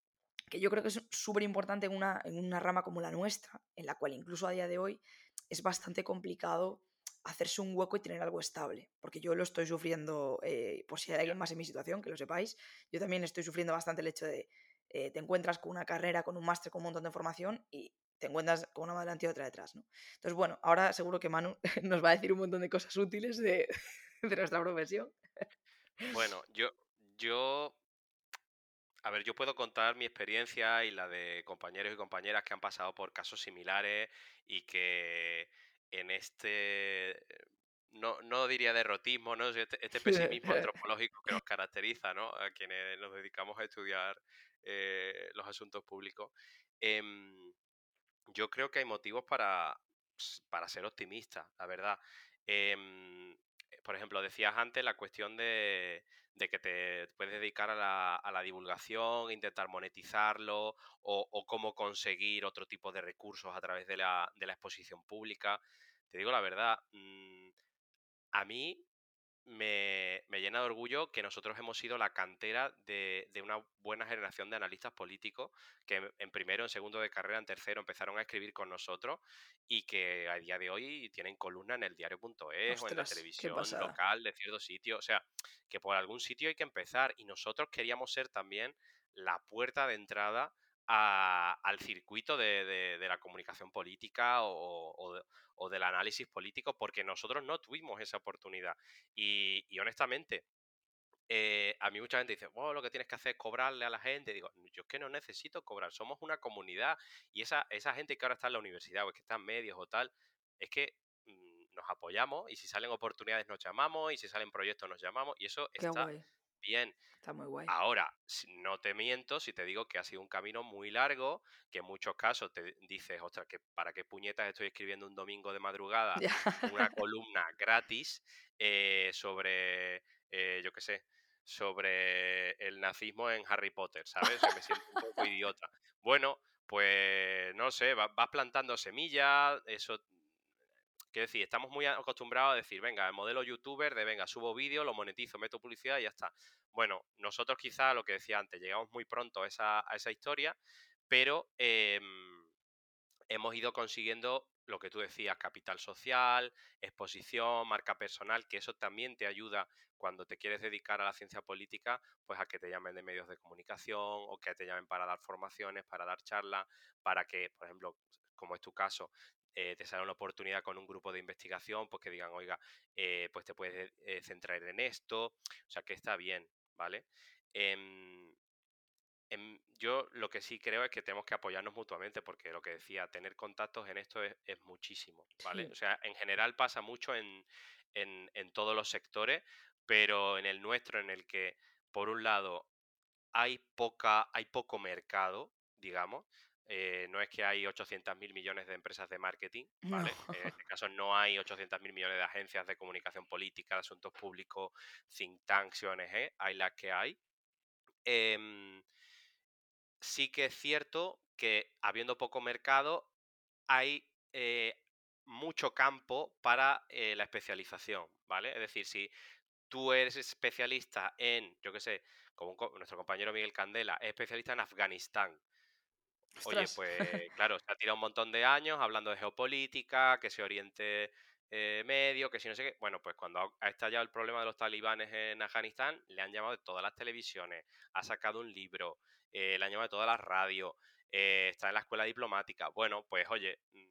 que yo creo que es súper importante en una, en una rama como la nuestra, en la cual incluso a día de hoy es bastante complicado hacerse un hueco y tener algo estable, porque yo lo estoy sufriendo, eh, por si hay alguien más en mi situación, que lo sepáis, yo también estoy sufriendo bastante el hecho de eh, te encuentras con una carrera, con un máster, con un montón de formación y te encuentras con una adelante y otra detrás, ¿no? Entonces, bueno, ahora seguro que Manu nos va a decir un montón de cosas útiles de, de nuestra profesión. Bueno, yo, yo, a ver, yo puedo contar mi experiencia y la de compañeros y compañeras que han pasado por casos similares y que en este, no, no diría derrotismo, ¿no? Este, este pesimismo antropológico que nos caracteriza, ¿no? A quienes nos dedicamos a estudiar eh, los asuntos públicos. Em, yo creo que hay motivos para, para ser optimista, la verdad. Em, por ejemplo, decías antes la cuestión de, que te puedes dedicar a la, divulgación, intentar monetizarlo o, cómo conseguir otro tipo de recursos a través de la, exposición pública. Te digo la verdad, mm, a mí me, llena de orgullo que nosotros hemos sido la cantera de, una buena generación de analistas políticos que en primero, en segundo de carrera, en tercero empezaron a escribir con nosotros y que a día de hoy tienen columna en el diario.es o en la televisión local de cierto sitio. O sea, que por algún sitio hay que empezar y nosotros queríamos ser también la puerta de entrada al circuito de, la comunicación política o, del análisis político, porque nosotros no tuvimos esa oportunidad. Y, honestamente, eh, a mí mucha gente dice, oh, lo que tienes que hacer es cobrarle a la gente. Digo, yo es que no necesito cobrar, somos una comunidad. Y esa, esa gente que ahora está en la universidad o que está en medios o tal, es que mm, nos apoyamos y si salen oportunidades nos llamamos y si salen proyectos nos llamamos y eso está bien. Está muy guay. Ahora, no te miento si te digo que ha sido un camino muy largo, que en muchos casos te dices, ostras, que para qué puñetas estoy escribiendo un domingo de madrugada una columna gratis eh, sobre, eh, yo qué sé, sobre el nazismo en Harry Potter, ¿sabes? me siento un poco idiota. Bueno, pues no sé, vas plantando semillas, eso Quiero decir, estamos muy acostumbrados a decir, venga, el modelo youtuber de, venga, subo vídeo, lo monetizo, meto publicidad y ya está. Bueno, nosotros quizá, lo que decía antes, llegamos muy pronto a esa, historia, pero em, hemos ido consiguiendo lo que tú decías, capital social, exposición, marca personal, que eso también te ayuda cuando te quieres dedicar a la ciencia política, pues a que te llamen de medios de comunicación o que te llamen para dar formaciones, para dar charlas, para que, por ejemplo, como es tu caso, eh, te sale una oportunidad con un grupo de investigación, pues que digan, oiga, eh, pues te puedes eh, centrar en esto, o sea que está bien, ¿vale? Em, em, yo lo que sí creo es que tenemos que apoyarnos mutuamente, porque lo que decía, tener contactos en esto es, muchísimo, ¿vale? O sea, en general pasa mucho en, en todos los sectores, pero en el nuestro, en el que, por un lado, hay, poca, hay poco mercado, digamos, eh, no es que hay 800.000 millones de empresas de marketing, ¿vale? En este caso no hay 800.000 millones de agencias de comunicación política, de asuntos públicos, think tanks y ONG, hay las que hay. Em, sí que es cierto que habiendo poco mercado, hay eh, mucho campo para eh, la especialización, ¿vale? Es decir, si tú eres especialista en, yo qué sé, como nuestro compañero Miguel Candela, es especialista en Afganistán, Oye, pues claro, se ha tirado un montón de años hablando de geopolítica, que se oriente eh, medio, que si no sé qué. Bueno, pues cuando ha estallado el problema de los talibanes en Afganistán, le han llamado de todas las televisiones, ha sacado un libro, eh, le han llamado de todas las radios, eh, está en la escuela diplomática. Bueno, pues oye, mm,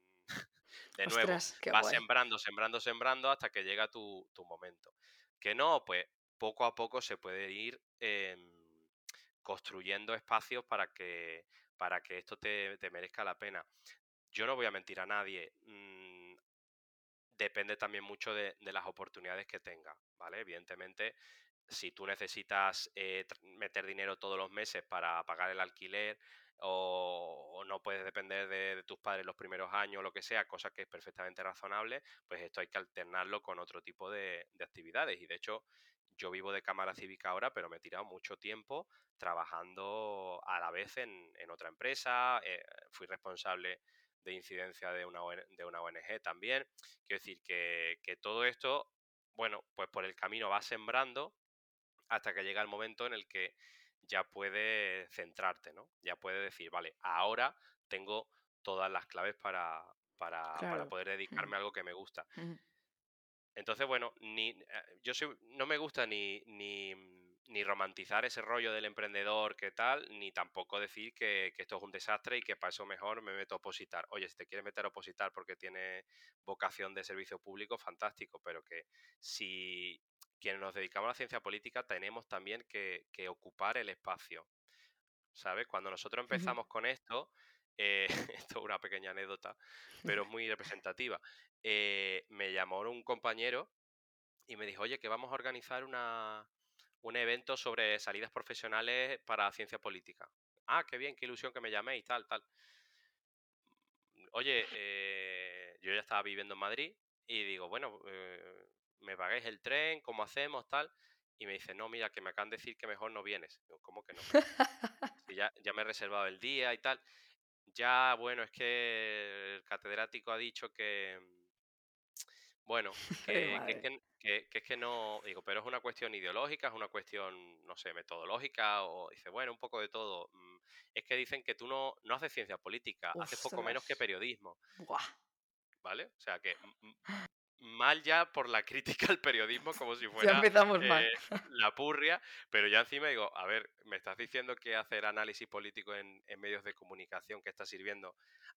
de nuevo, va sembrando, sembrando, sembrando hasta que llega tu, tu momento. Que no, pues poco a poco se puede ir em, construyendo espacios para que, para que esto te, merezca la pena. Yo no voy a mentir a nadie. Mm, depende también mucho de, las oportunidades que tenga, ¿vale? Evidentemente, si tú necesitas eh, meter dinero todos los meses para pagar el alquiler o, no puedes depender de, tus padres los primeros años lo que sea, cosa que es perfectamente razonable, pues esto hay que alternarlo con otro tipo de, actividades. Y de hecho, yo vivo de cámara cívica ahora, pero me he tirado mucho tiempo trabajando a la vez en, otra empresa, eh, fui responsable de incidencia de una, de una ONG también. Quiero decir que, que todo esto, bueno, pues por el camino va sembrando hasta que llega el momento en el que ya puedes centrarte, ¿no? Ya puedes decir, vale, ahora tengo todas las claves para, para, poder dedicarme a algo que me gusta. Entonces, bueno, ni, eh, yo no me gusta ni, ni, ni, romantizar ese rollo del emprendedor que tal, ni tampoco decir que, que, esto es un desastre y que para eso mejor me meto a opositar. Oye, si te quieres meter a opositar porque tiene vocación de servicio público, fantástico, pero que si quienes nos dedicamos a la ciencia política tenemos también que, ocupar el espacio. ¿Sabes? Cuando nosotros empezamos con esto, eh, esto es una pequeña anécdota, pero muy representativa. Eh, me llamó un compañero y me dijo, oye, que vamos a organizar una, un evento sobre salidas profesionales para ciencia política. Ah, qué bien, qué ilusión que me llamé y tal, tal. Oye, eh, yo ya estaba viviendo en Madrid y digo, bueno, me pagáis el tren, ¿cómo hacemos? Tal. Y me dice, no, mira, que me acaban de decir que mejor no vienes. ¿cómo que no? ya, ya me he reservado el día y tal. Ya, bueno, es que el catedrático ha dicho que, bueno, que, que, es que no, digo, pero es una cuestión ideológica, es una cuestión, no sé, metodológica, o dice, bueno, un poco de todo. Mm, es que dicen que tú no, no haces ciencia política, haces poco menos que periodismo. ¿Vale? O sea que mal ya por la crítica al periodismo, como si fuera empezamos mal. Eh, la purria, pero ya encima digo, a ver, me estás diciendo que hacer análisis político en, medios de comunicación que está sirviendo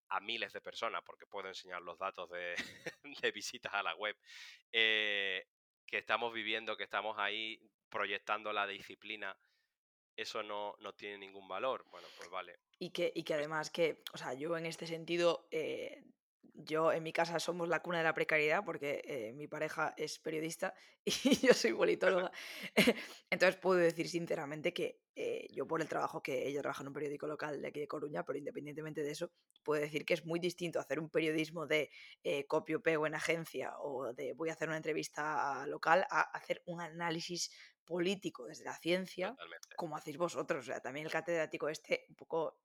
a miles de personas, porque puedo enseñar los datos de, visitas a la web, eh, que estamos viviendo, que estamos ahí proyectando la disciplina, eso no, no tiene ningún valor. Bueno, pues vale. Y que, y que pues además que, o sea, yo en este sentido eh, yo en mi casa somos la cuna de la precariedad porque eh, mi pareja es periodista y yo soy politóloga. Entonces puedo decir sinceramente que eh, yo por el trabajo que ella trabaja en un periódico local de aquí de Coruña, pero independientemente de eso, puedo decir que es muy distinto hacer un periodismo de eh, copio en agencia o de voy a hacer una entrevista local a hacer un análisis político desde la ciencia, como hacéis vosotros. O sea, también el catedrático este un poco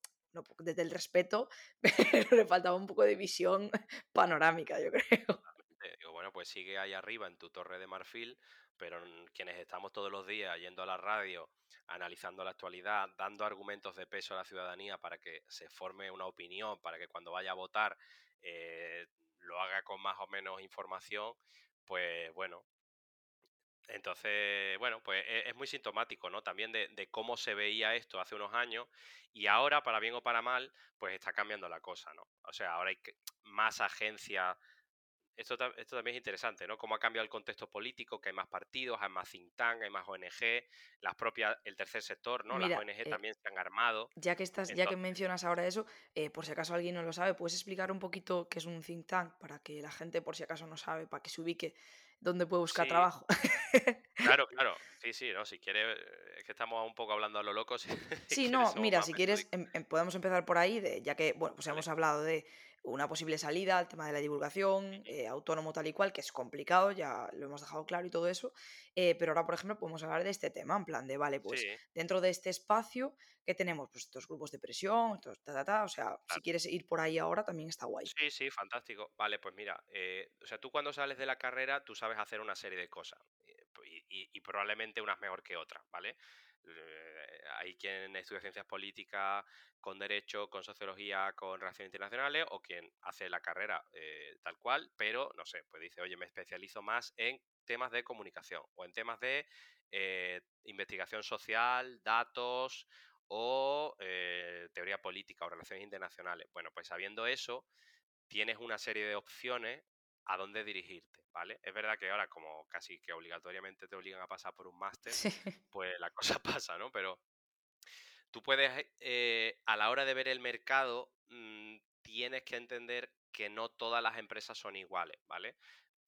desde el respeto, pero le faltaba un poco de visión panorámica, yo creo. Digo, bueno, pues sigue ahí arriba en tu torre de marfil, pero quienes estamos todos los días yendo a la radio, analizando la actualidad, dando argumentos de peso a la ciudadanía para que se forme una opinión, para que cuando vaya a votar eh, lo haga con más o menos información, pues bueno, entonces, bueno, pues e, es, muy sintomático, ¿no? También de, cómo se veía esto hace unos años y ahora, para bien o para mal, pues está cambiando la cosa, ¿no? O sea, ahora hay más agencias. Esto, esto también es interesante, ¿no? Cómo ha cambiado el contexto político, que hay más partidos, hay más think tank, hay más ONG, las propias, el tercer sector, ¿no? las ONG eh, también se han armado. Ya que estás, ya que mencionas ahora eso, eh, por si acaso alguien no lo sabe, ¿puedes explicar un poquito qué es un think tank para que la gente, por si acaso no sabe, para que se ubique dónde puede buscar trabajo. Claro, claro. Sí, sí, no, si quieres, es que estamos un poco hablando a lo loco. sí, no, mira, si quieres, em, em, podemos empezar por ahí, de, ya que, bueno, pues hemos hablado de una posible salida, el tema de la divulgación, eh, autónomo tal y cual, que es complicado, ya lo hemos dejado claro y todo eso, eh, pero ahora, por ejemplo, podemos hablar de este tema, en plan de, vale, pues dentro de este espacio, ¿qué tenemos? Pues estos grupos de presión, ta, ta, ta, o sea, si quieres ir por ahí ahora, también está guay. Sí, sí, fantástico. Vale, pues mira, eh, o sea, tú cuando sales de la carrera, tú sabes hacer una serie de cosas y, probablemente unas mejor que otras, ¿vale? Eh, hay quien estudia ciencias políticas con derecho, con sociología, con relaciones internacionales, o quien hace la carrera eh, tal cual, pero no sé, pues dice, oye, me especializo más en temas de comunicación o en temas de eh, investigación social, datos o teoría política o relaciones internacionales. Bueno, pues sabiendo eso, tienes una serie de opciones a dónde dirigirte, ¿vale? Es verdad que ahora como casi que obligatoriamente te obligan a pasar por un máster, Sí. pues la cosa pasa, ¿no? Pero tú puedes, eh, a la hora de ver el mercado, mm, tienes que entender que no todas las empresas son iguales, ¿vale?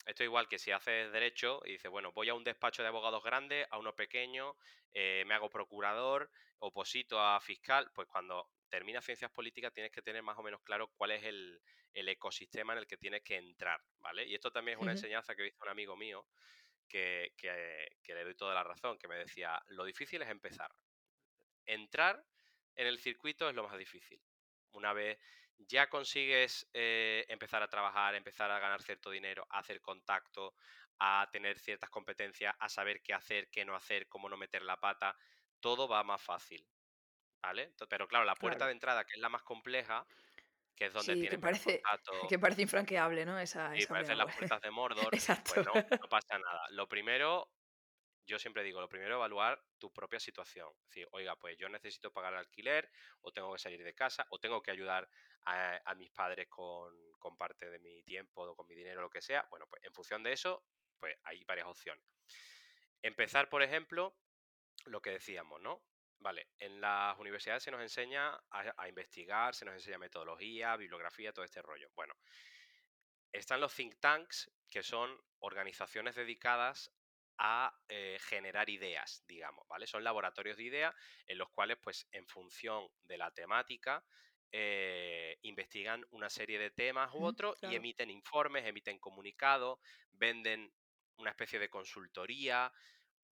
Esto es igual que si haces derecho y dices, bueno, voy a un despacho de abogados grande, a uno pequeño, eh, me hago procurador, oposito a fiscal, pues cuando terminas ciencias políticas tienes que tener más o menos claro cuál es el, el ecosistema en el que tienes que entrar, ¿vale? Y esto también es una enseñanza que visto un amigo mío que, que- que le doy toda la razón, que me decía, lo difícil es empezar. Entrar en el circuito es lo más difícil. Una vez ya consigues eh, empezar a trabajar, empezar a ganar cierto dinero, a hacer contacto, a tener ciertas competencias, a saber qué hacer, qué no hacer, cómo no meter la pata, todo va más fácil, ¿vale? Pero claro, la puerta Claro. de entrada, que es la más compleja, que es donde Sí, que tienes menos parece, que parece infranqueable, ¿no? Esa, y esa parecen las puertas de Mordor, Exacto. pues no, no pasa nada. Lo primero, yo siempre digo, lo primero evaluar tu propia situación. Es decir, oiga, pues yo necesito pagar el alquiler, o tengo que salir de casa, o tengo que ayudar a, a mis padres con, con parte de mi tiempo o con mi dinero, lo que sea. Bueno, pues en función de eso, pues hay varias opciones. Empezar, por ejemplo, lo que decíamos, ¿no? Vale, en las universidades se nos enseña a, a investigar, se nos enseña metodología, bibliografía, todo este rollo. Bueno, están los think tanks, que son organizaciones dedicadas a eh, generar ideas, digamos, ¿vale? Son laboratorios de ideas en los cuales, pues, en función de la temática, eh, investigan una serie de temas u otros y Claro. emiten informes, emiten comunicados, venden una especie de consultoría.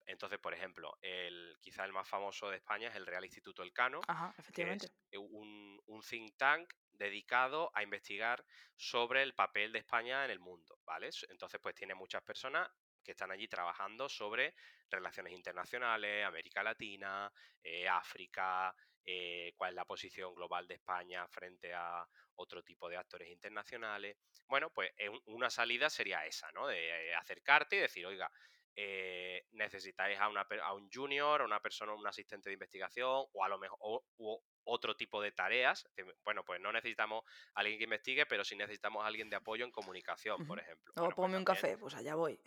Entonces, por ejemplo, el, quizá el más famoso de España es el Real Instituto Elcano, Ajá, que efectivamente. es un, un think tank dedicado a investigar sobre el papel de España en el mundo, ¿vale? Entonces, pues tiene muchas personas que están allí trabajando sobre relaciones internacionales, América Latina, eh, África, eh, cuál es la posición global de España frente a otro tipo de actores internacionales. Bueno, pues un- una salida sería esa, ¿no? De eh, acercarte y decir, oiga, eh, necesitáis a, una, a un junior, a una persona, un asistente de investigación, o a lo mejor o- otro tipo de tareas. Bueno, pues no necesitamos a alguien que investigue, pero sí necesitamos a alguien de apoyo en comunicación, por ejemplo. O Bueno, pues ponme un también. café, pues allá voy.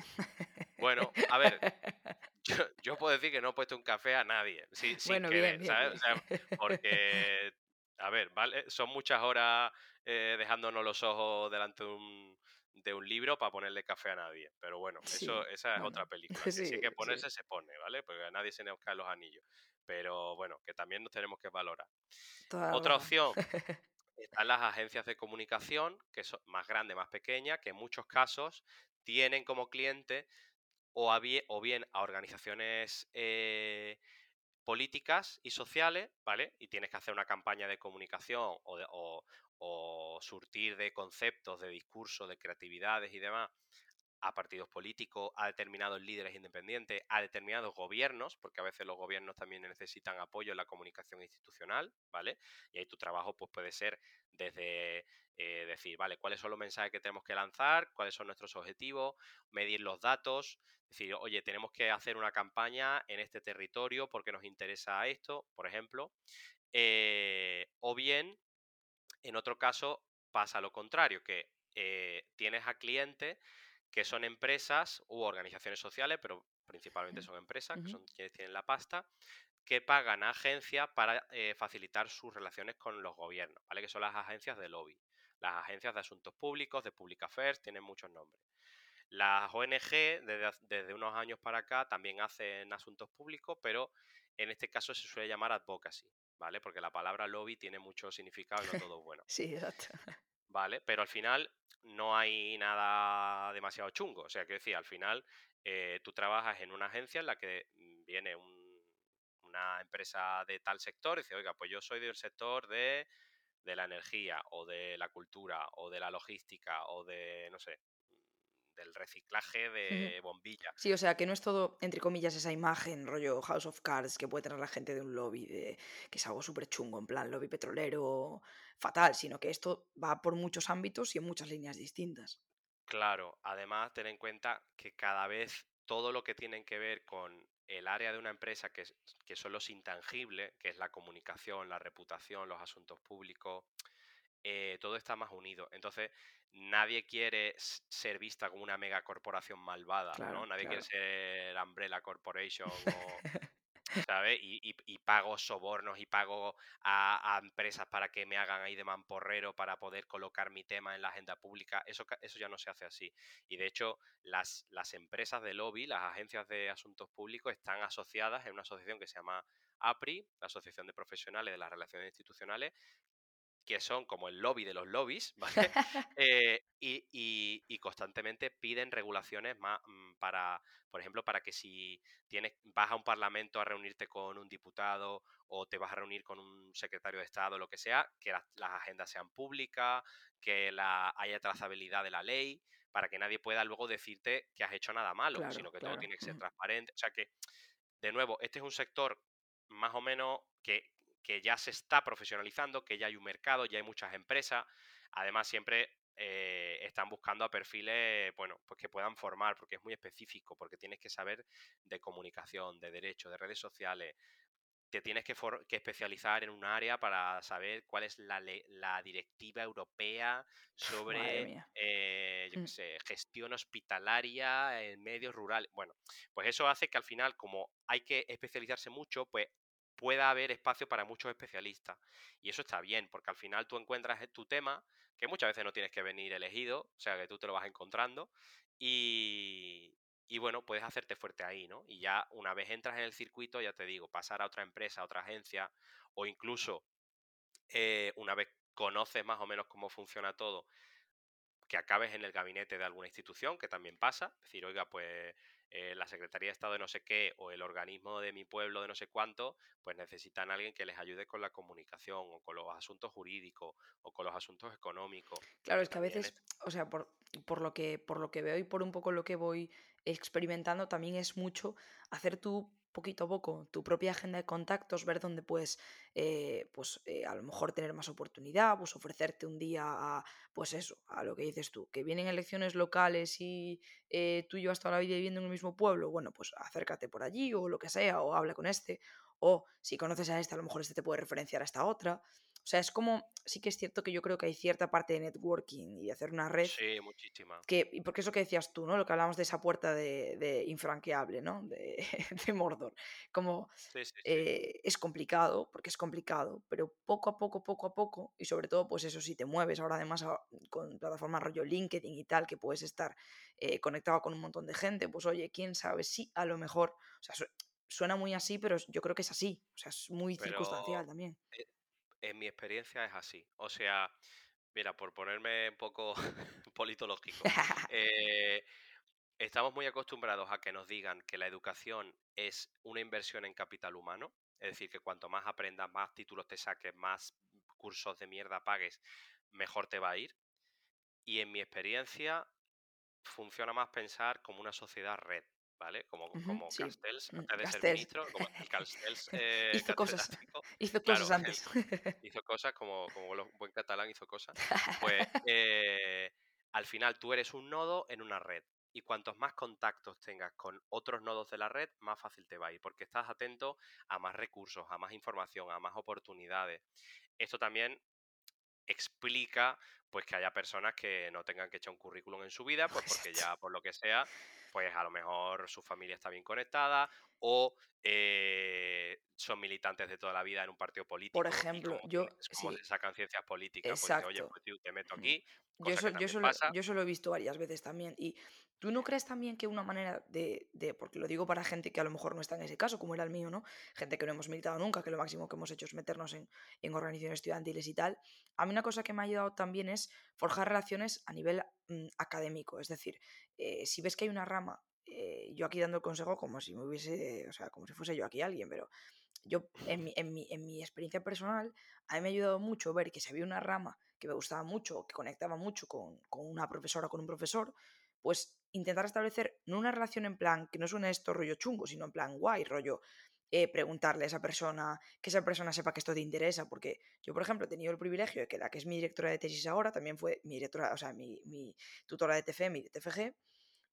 Bueno, a ver, yo, yo puedo decir que no he puesto un café a nadie, sí, sin Bueno, querer, bien, ¿sabes? O sea, bien. porque, a ver, ¿vale? Son muchas horas eh, dejándonos los ojos delante de un, de un libro para ponerle café a nadie. Pero bueno, eso, esa es otra película. Que sí hay Sí, que sí. ponerse, se pone, ¿vale? Porque a nadie se nos caen los anillos. Pero bueno, que también nos tenemos que valorar. Toda Otra opción, están las agencias de comunicación, que son más grandes, más pequeñas, que en muchos casos tienen como cliente o, a bie- o bien a organizaciones eh, políticas y sociales, ¿vale? Y tienes que hacer una campaña de comunicación o, de- o- o surtir de conceptos, de discurso, de creatividades y demás a partidos políticos, a determinados líderes independientes, a determinados gobiernos, porque a veces los gobiernos también necesitan apoyo en la comunicación institucional, ¿vale? Y ahí tu trabajo pues, puede ser desde eh, decir, vale, cuáles son los mensajes que tenemos que lanzar, cuáles son nuestros objetivos, medir los datos, decir, oye, tenemos que hacer una campaña en este territorio porque nos interesa esto, por ejemplo. Eh, o bien, en otro caso, pasa lo contrario, que eh, tienes a clientes que son empresas u organizaciones sociales, pero principalmente son empresas, que son quienes tienen la pasta, que pagan a agencias para eh, facilitar sus relaciones con los gobiernos, ¿vale? Que son las agencias de lobby. Las agencias de asuntos públicos, de public affairs, tienen muchos nombres. Las ONG, desde, desde unos años para acá, también hacen asuntos públicos, pero en este caso se suele llamar advocacy, ¿vale? Porque la palabra lobby tiene mucho significado y no todo es bueno. Sí, exacto. ¿vale? Pero al final no hay nada demasiado chungo. O sea, que decir, al final eh, tú trabajas en una agencia en la que mm, viene un- una empresa de tal sector y dice, oiga, pues yo soy del sector de, de la energía o de la cultura o de la logística o de, no sé, del reciclaje de bombillas. Sí, o sea, que no es todo, entre comillas, esa imagen, rollo House of Cards, que puede tener la gente de un lobby, de, que es algo súper chungo, en plan lobby petrolero, fatal, sino que esto va por muchos ámbitos y en muchas líneas distintas. Claro, además ten en cuenta que cada vez todo lo que tienen que ver con el área de una empresa, que, es- que son los intangibles, que es la comunicación, la reputación, los asuntos públicos, eh, todo está más unido. Entonces, nadie quiere ser vista como una megacorporación malvada, ¿no? Nadie quiere ser Umbrella Corporation o, ¿sabes? Y, pago sobornos y pago a, empresas para que me hagan ahí de mamporrero para poder colocar mi tema en la agenda pública. Eso, eso ya no se hace así. Y de hecho, las, las empresas de lobby, las agencias de asuntos públicos, están asociadas en una asociación que se llama APRI, la Asociación de Profesionales de las Relaciones Institucionales, que son como el lobby de los lobbies, ¿vale? Eh, y, constantemente piden regulaciones más mm, para, por ejemplo, para que si tienes, vas a un parlamento a reunirte con un diputado o te vas a reunir con un secretario de Estado, lo que sea, que las, agendas sean públicas, que la, haya trazabilidad de la ley, para que nadie pueda luego decirte que has hecho nada malo, sino que todo tiene que ser transparente. O sea que, de nuevo, este es un sector más o menos que, que ya se está profesionalizando, que ya hay un mercado, ya hay muchas empresas. Además, siempre eh, están buscando a perfiles, bueno, pues que puedan formar, porque es muy específico, porque tienes que saber de comunicación, de derecho, de redes sociales. Te tienes que, especializar en un área para saber cuál es la, la directiva europea sobre eh, mm. gestión hospitalaria en medios rurales. Bueno, pues eso hace que al final, como hay que especializarse mucho, pues pueda haber espacio para muchos especialistas. Y eso está bien, porque al final tú encuentras tu tema, que muchas veces no tienes que venir elegido, o sea que tú te lo vas encontrando, y, bueno, puedes hacerte fuerte ahí, ¿no? Y ya una vez entras en el circuito, ya te digo, pasar a otra empresa, a otra agencia, o incluso eh, una vez conoces más o menos cómo funciona todo, que acabes en el gabinete de alguna institución, que también pasa, decir, oiga, pues eh, la Secretaría de Estado de no sé qué o el organismo de mi pueblo de no sé cuánto, pues necesitan a alguien que les ayude con la comunicación o con los asuntos jurídicos o con los asuntos económicos. Claro, es que a veces, o sea, por, por, lo que, por lo que veo y por un poco lo que voy experimentando, también es mucho hacer tu poquito a poco tu propia agenda de contactos, ver dónde puedes, eh, pues eh, a lo mejor tener más oportunidad, pues ofrecerte un día a, pues eso, a lo que dices tú, que vienen elecciones locales y eh, tú y yo hasta vida viviendo en el mismo pueblo, bueno, pues acércate por allí o lo que sea, o habla con este, o si conoces a este, a lo mejor este te puede referenciar a esta otra. O sea, es como, sí que es cierto que yo creo que hay cierta parte de networking y de hacer una red. Sí, muchísima. Que, y porque eso que decías tú, ¿no? Lo que hablamos de esa puerta de, de infranqueable, ¿no? De, de Mordor. Como eh, es complicado, porque es complicado, pero poco a poco, poco a poco, y sobre todo, pues eso, si te mueves ahora además con plataformas rollo LinkedIn y tal, que puedes estar eh, conectado con un montón de gente, pues oye, quién sabe si a lo mejor, o sea, suena muy así, pero yo creo que es así, o sea, es muy circunstancial también. Eh, en mi experiencia es así. O sea, mira, por ponerme un poco politológico, eh, estamos muy acostumbrados a que nos digan que la educación es una inversión en capital humano, es decir, que cuanto más aprendas, más títulos te saques, más cursos de mierda pagues, mejor te va a ir. Y en mi experiencia funciona más pensar como una sociedad red. ¿Vale? Como, como Castells, mm, antes de ser ministro, como Castells eh, hizo cosas, hizo cosas antes. hizo cosas como, como buen catalán hizo cosas. Pues eh, al final tú eres un nodo en una red. Y cuantos más contactos tengas con otros nodos de la red, más fácil te va a ir, porque estás atento a más recursos, a más información, a más oportunidades. Esto también explica pues que haya personas que no tengan que echar un currículum en su vida, pues porque ya por lo que sea, pues a lo mejor su familia está bien conectada o eh, son militantes de toda la vida en un partido político. Por ejemplo, yo... como se sacan ciencias políticas, pues oye, pues te meto aquí. Yo eso, yo, lo, yo lo he visto varias veces también. Y tú no crees también que una manera de, de, porque lo digo para gente que a lo mejor no está en ese caso, como era el mío, ¿no? Gente que no hemos militado nunca, que lo máximo que hemos hecho es meternos en, en organizaciones estudiantiles y tal. A mí una cosa que me ha ayudado también es forjar relaciones a nivel mm, académico. Es decir, eh, si ves que hay una rama eh, yo aquí dando el consejo como si me hubiese, o sea, como si fuese yo aquí alguien, pero yo en mi, en mi, en mi experiencia personal, a mí me ha ayudado mucho ver que si había una rama que me gustaba mucho, que conectaba mucho con, con una profesora o con un profesor, pues intentar establecer no una relación en plan, que no suene esto rollo chungo, sino en plan guay, rollo eh, preguntarle a esa persona, que esa persona sepa que esto te interesa, porque yo, por ejemplo, he tenido el privilegio de que la que es mi directora de tesis ahora también fue mi directora, o sea, mi, mi tutora de TFM y de TFG,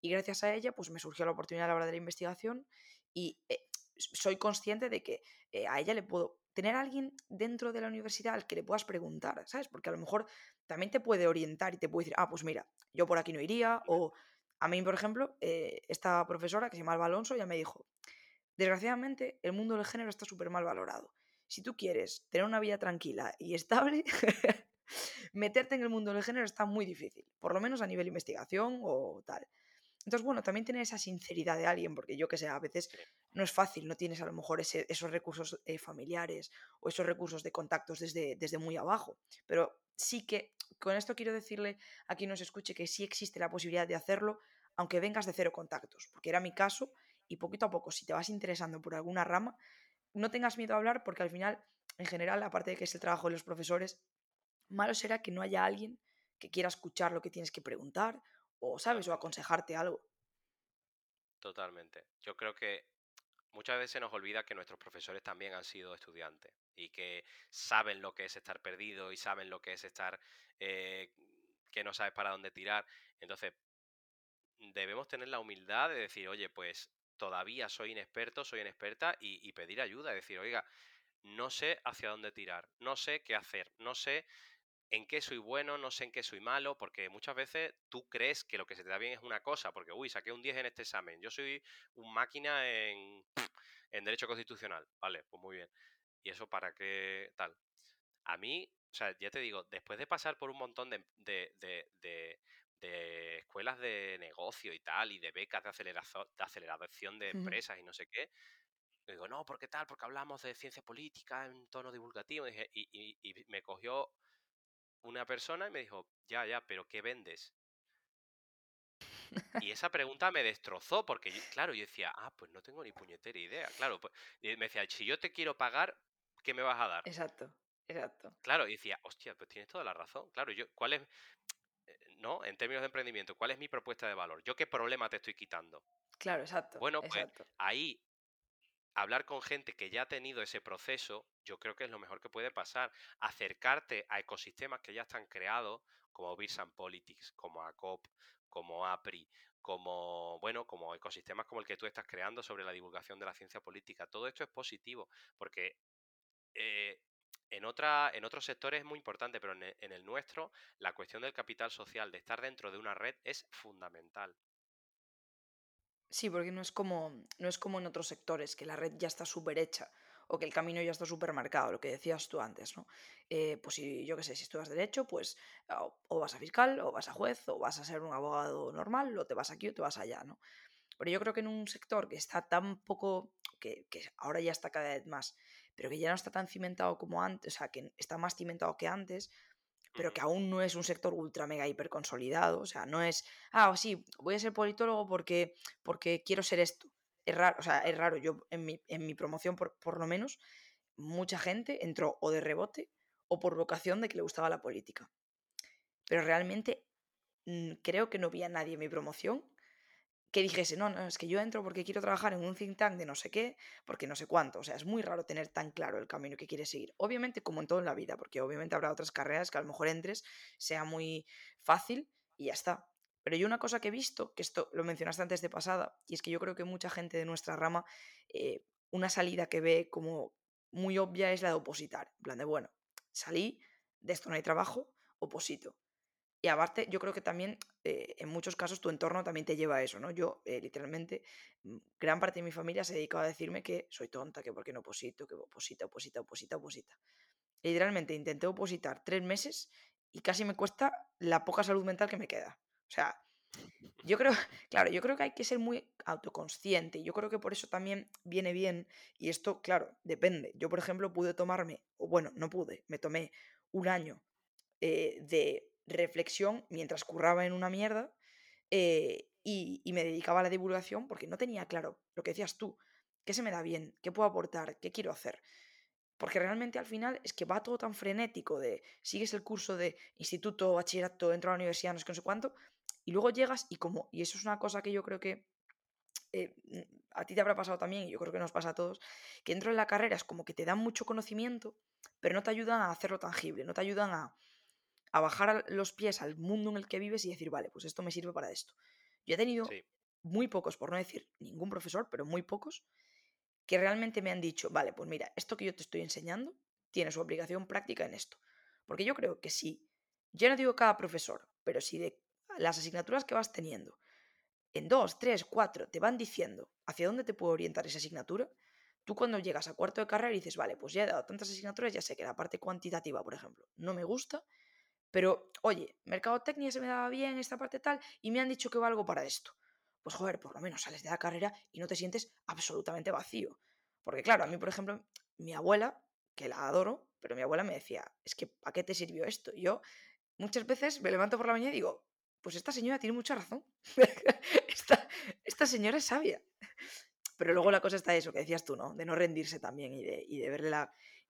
y gracias a ella pues me surgió la oportunidad a la hora de la investigación y eh, soy consciente de que eh, a ella le puedo tener a alguien dentro de la universidad al que le puedas preguntar, ¿sabes? Porque a lo mejor también te puede orientar y te puede decir, ah, pues mira, yo por aquí no iría, o a mí, por ejemplo, eh, esta profesora que se llama Alba Alonso ya me dijo, desgraciadamente el mundo del género está súper mal valorado. Si tú quieres tener una vida tranquila y estable, meterte en el mundo del género está muy difícil, por lo menos a nivel investigación o tal. Entonces, bueno, también tener esa sinceridad de alguien, porque yo que sé, a veces no es fácil, no tienes a lo mejor esos recursos eh, familiares o esos recursos de contactos desde, desde muy abajo. Pero sí que, con esto quiero decirle a quien nos escuche que sí existe la posibilidad de hacerlo, aunque vengas de cero contactos, porque era mi caso y poquito a poco, si te vas interesando por alguna rama, no tengas miedo a hablar porque al final, en general, aparte de que es el trabajo de los profesores, malo será que no haya alguien que quiera escuchar lo que tienes que preguntar o, ¿sabes? O aconsejarte algo. Totalmente. Yo creo que muchas veces nos olvida que nuestros profesores también han sido estudiantes y que saben lo que es estar perdido y saben lo que es estar eh, que no sabes para dónde tirar. Entonces, debemos tener la humildad de decir, oye, pues todavía soy inexperto, soy inexperta y, y pedir ayuda, decir, oiga, no sé hacia dónde tirar, no sé qué hacer, no sé en qué soy bueno, no sé en qué soy malo, porque muchas veces tú crees que lo que se te da bien es una cosa, porque, uy, saqué un 10 en este examen, yo soy un máquina en, en Derecho Constitucional, vale, pues muy bien. ¿Y eso para qué tal? A mí, o sea, ya te digo, después de pasar por un montón de, de, de, de escuelas de negocio y tal, y de becas de, aceleración de aceleración de empresas y no sé qué, digo, no, ¿por qué tal? Porque hablamos de ciencia política en tono divulgativo. Y, y, y, me cogió una persona y me dijo, ya, ya, pero ¿qué vendes? Y esa pregunta me destrozó porque, claro, yo decía, ah, pues no tengo ni puñetera idea. Claro, pues, me decía, si yo te quiero pagar, ¿qué me vas a dar? Exacto, exacto. Claro, y decía, hostia, pues tienes toda la razón. Claro, yo, ¿cuál es, eh, no, en términos de emprendimiento, cuál es mi propuesta de valor? ¿Yo qué problema te estoy quitando? Claro, exacto. Bueno, pues exacto. ahí hablar con gente que ya ha tenido ese proceso, yo creo que es lo mejor que puede pasar. Acercarte a ecosistemas que ya están creados, como Birsan Politics, como ACOP, como APRI, como, bueno, como ecosistemas como el que tú estás creando sobre la divulgación de la ciencia política. Todo esto es positivo, porque eh, en, otra, en otros sectores es muy importante, pero el, en el nuestro, la cuestión del capital social, de estar dentro de una red, es fundamental. Sí, porque no es como, no es como en otros sectores, que la red ya está súper hecha o que el camino ya está súper marcado, lo que decías tú antes, ¿no? Eh, pues si yo qué sé, si estudias Derecho, pues o, vas a fiscal, o vas a juez, o vas a ser un abogado normal, o te vas aquí o te vas allá, ¿no? Pero yo creo que en un sector que está tan poco, que, que ahora ya está cada vez más, pero que ya no está tan cimentado como antes, o sea, que está más cimentado que antes, pero que aún no es un sector ultra mega hiper consolidado. O sea, no es, ah, sí, voy a ser politólogo porque, porque quiero ser esto. Es raro, o sea, es raro. Yo en mi, en mi promoción, por, por lo menos, mucha gente entró o de rebote o por vocación de que le gustaba la política. Pero realmente mm, creo que no vi a nadie en mi promoción que dijese, no, no, es que yo entro porque quiero trabajar en un think tank de no sé qué, porque no sé cuánto. O sea, es muy raro tener tan claro el camino que quieres seguir. Obviamente, como en todo en la vida, porque obviamente habrá otras carreras que a lo mejor entres, sea muy fácil y ya está. Pero yo una cosa que he visto, que esto lo mencionaste antes de pasada, y es que yo creo que mucha gente de nuestra rama, eh, una salida que ve como muy obvia es la de opositar. En plan de, bueno, salí, de esto no hay trabajo, oposito. Y aparte, yo creo que también eh, en muchos casos tu entorno también te lleva a eso, ¿no? Yo, eh, literalmente, mm, gran parte de mi familia se dedicaba a decirme que soy tonta, que por qué no oposito, que oposita, oposita, oposita, oposita. Literalmente intenté opositar tres meses y casi me cuesta la poca salud mental que me queda. O sea, yo creo, claro, yo creo que hay que ser muy autoconsciente. Yo creo que por eso también viene bien. Y esto, claro, depende. Yo, por ejemplo, pude tomarme, o bueno, no pude, me tomé un año eh, de reflexión mientras curraba en una mierda eh, y, me dedicaba a la divulgación porque no tenía claro lo que decías tú, qué se me da bien, qué puedo aportar, qué quiero hacer. Porque realmente al final es que va todo tan frenético de sigues el curso de instituto, bachillerato, entro a la universidad, no sé qué, no sé cuánto, y luego llegas y como, y eso es una cosa que yo creo que eh, a ti te habrá pasado también, y yo creo que nos pasa a todos, que dentro de la carrera es como que te dan mucho conocimiento, pero no te ayudan a hacerlo tangible, no te ayudan a, a bajar los pies al mundo en el que vives y decir, vale, pues esto me sirve para esto. Yo he tenido muy pocos, por no decir ningún profesor, pero muy pocos, que realmente me han dicho, vale, pues mira, esto que yo te estoy enseñando tiene su aplicación práctica en esto. Porque yo creo que si, yo no digo cada profesor, pero si de las asignaturas que vas teniendo, en dos, tres, cuatro, te van diciendo hacia dónde te puede orientar esa asignatura, tú cuando llegas a cuarto de carrera y dices, vale, pues ya he dado tantas asignaturas, ya sé que la parte cuantitativa, por ejemplo, no me gusta, pero oye, mercadotecnia se me daba bien, esta parte tal, y me han dicho que valgo para esto. Pues joder, por lo menos sales de la carrera y no te sientes absolutamente vacío. Porque claro, a mí, por ejemplo, mi abuela, que la adoro, pero mi abuela me decía, es que ¿a qué te sirvió esto? Y yo muchas veces me levanto por la mañana y digo, pues esta señora tiene mucha razón. esta, esta, señora es sabia. Pero luego la cosa está eso, que decías tú, ¿no? De no rendirse también y de, y de verle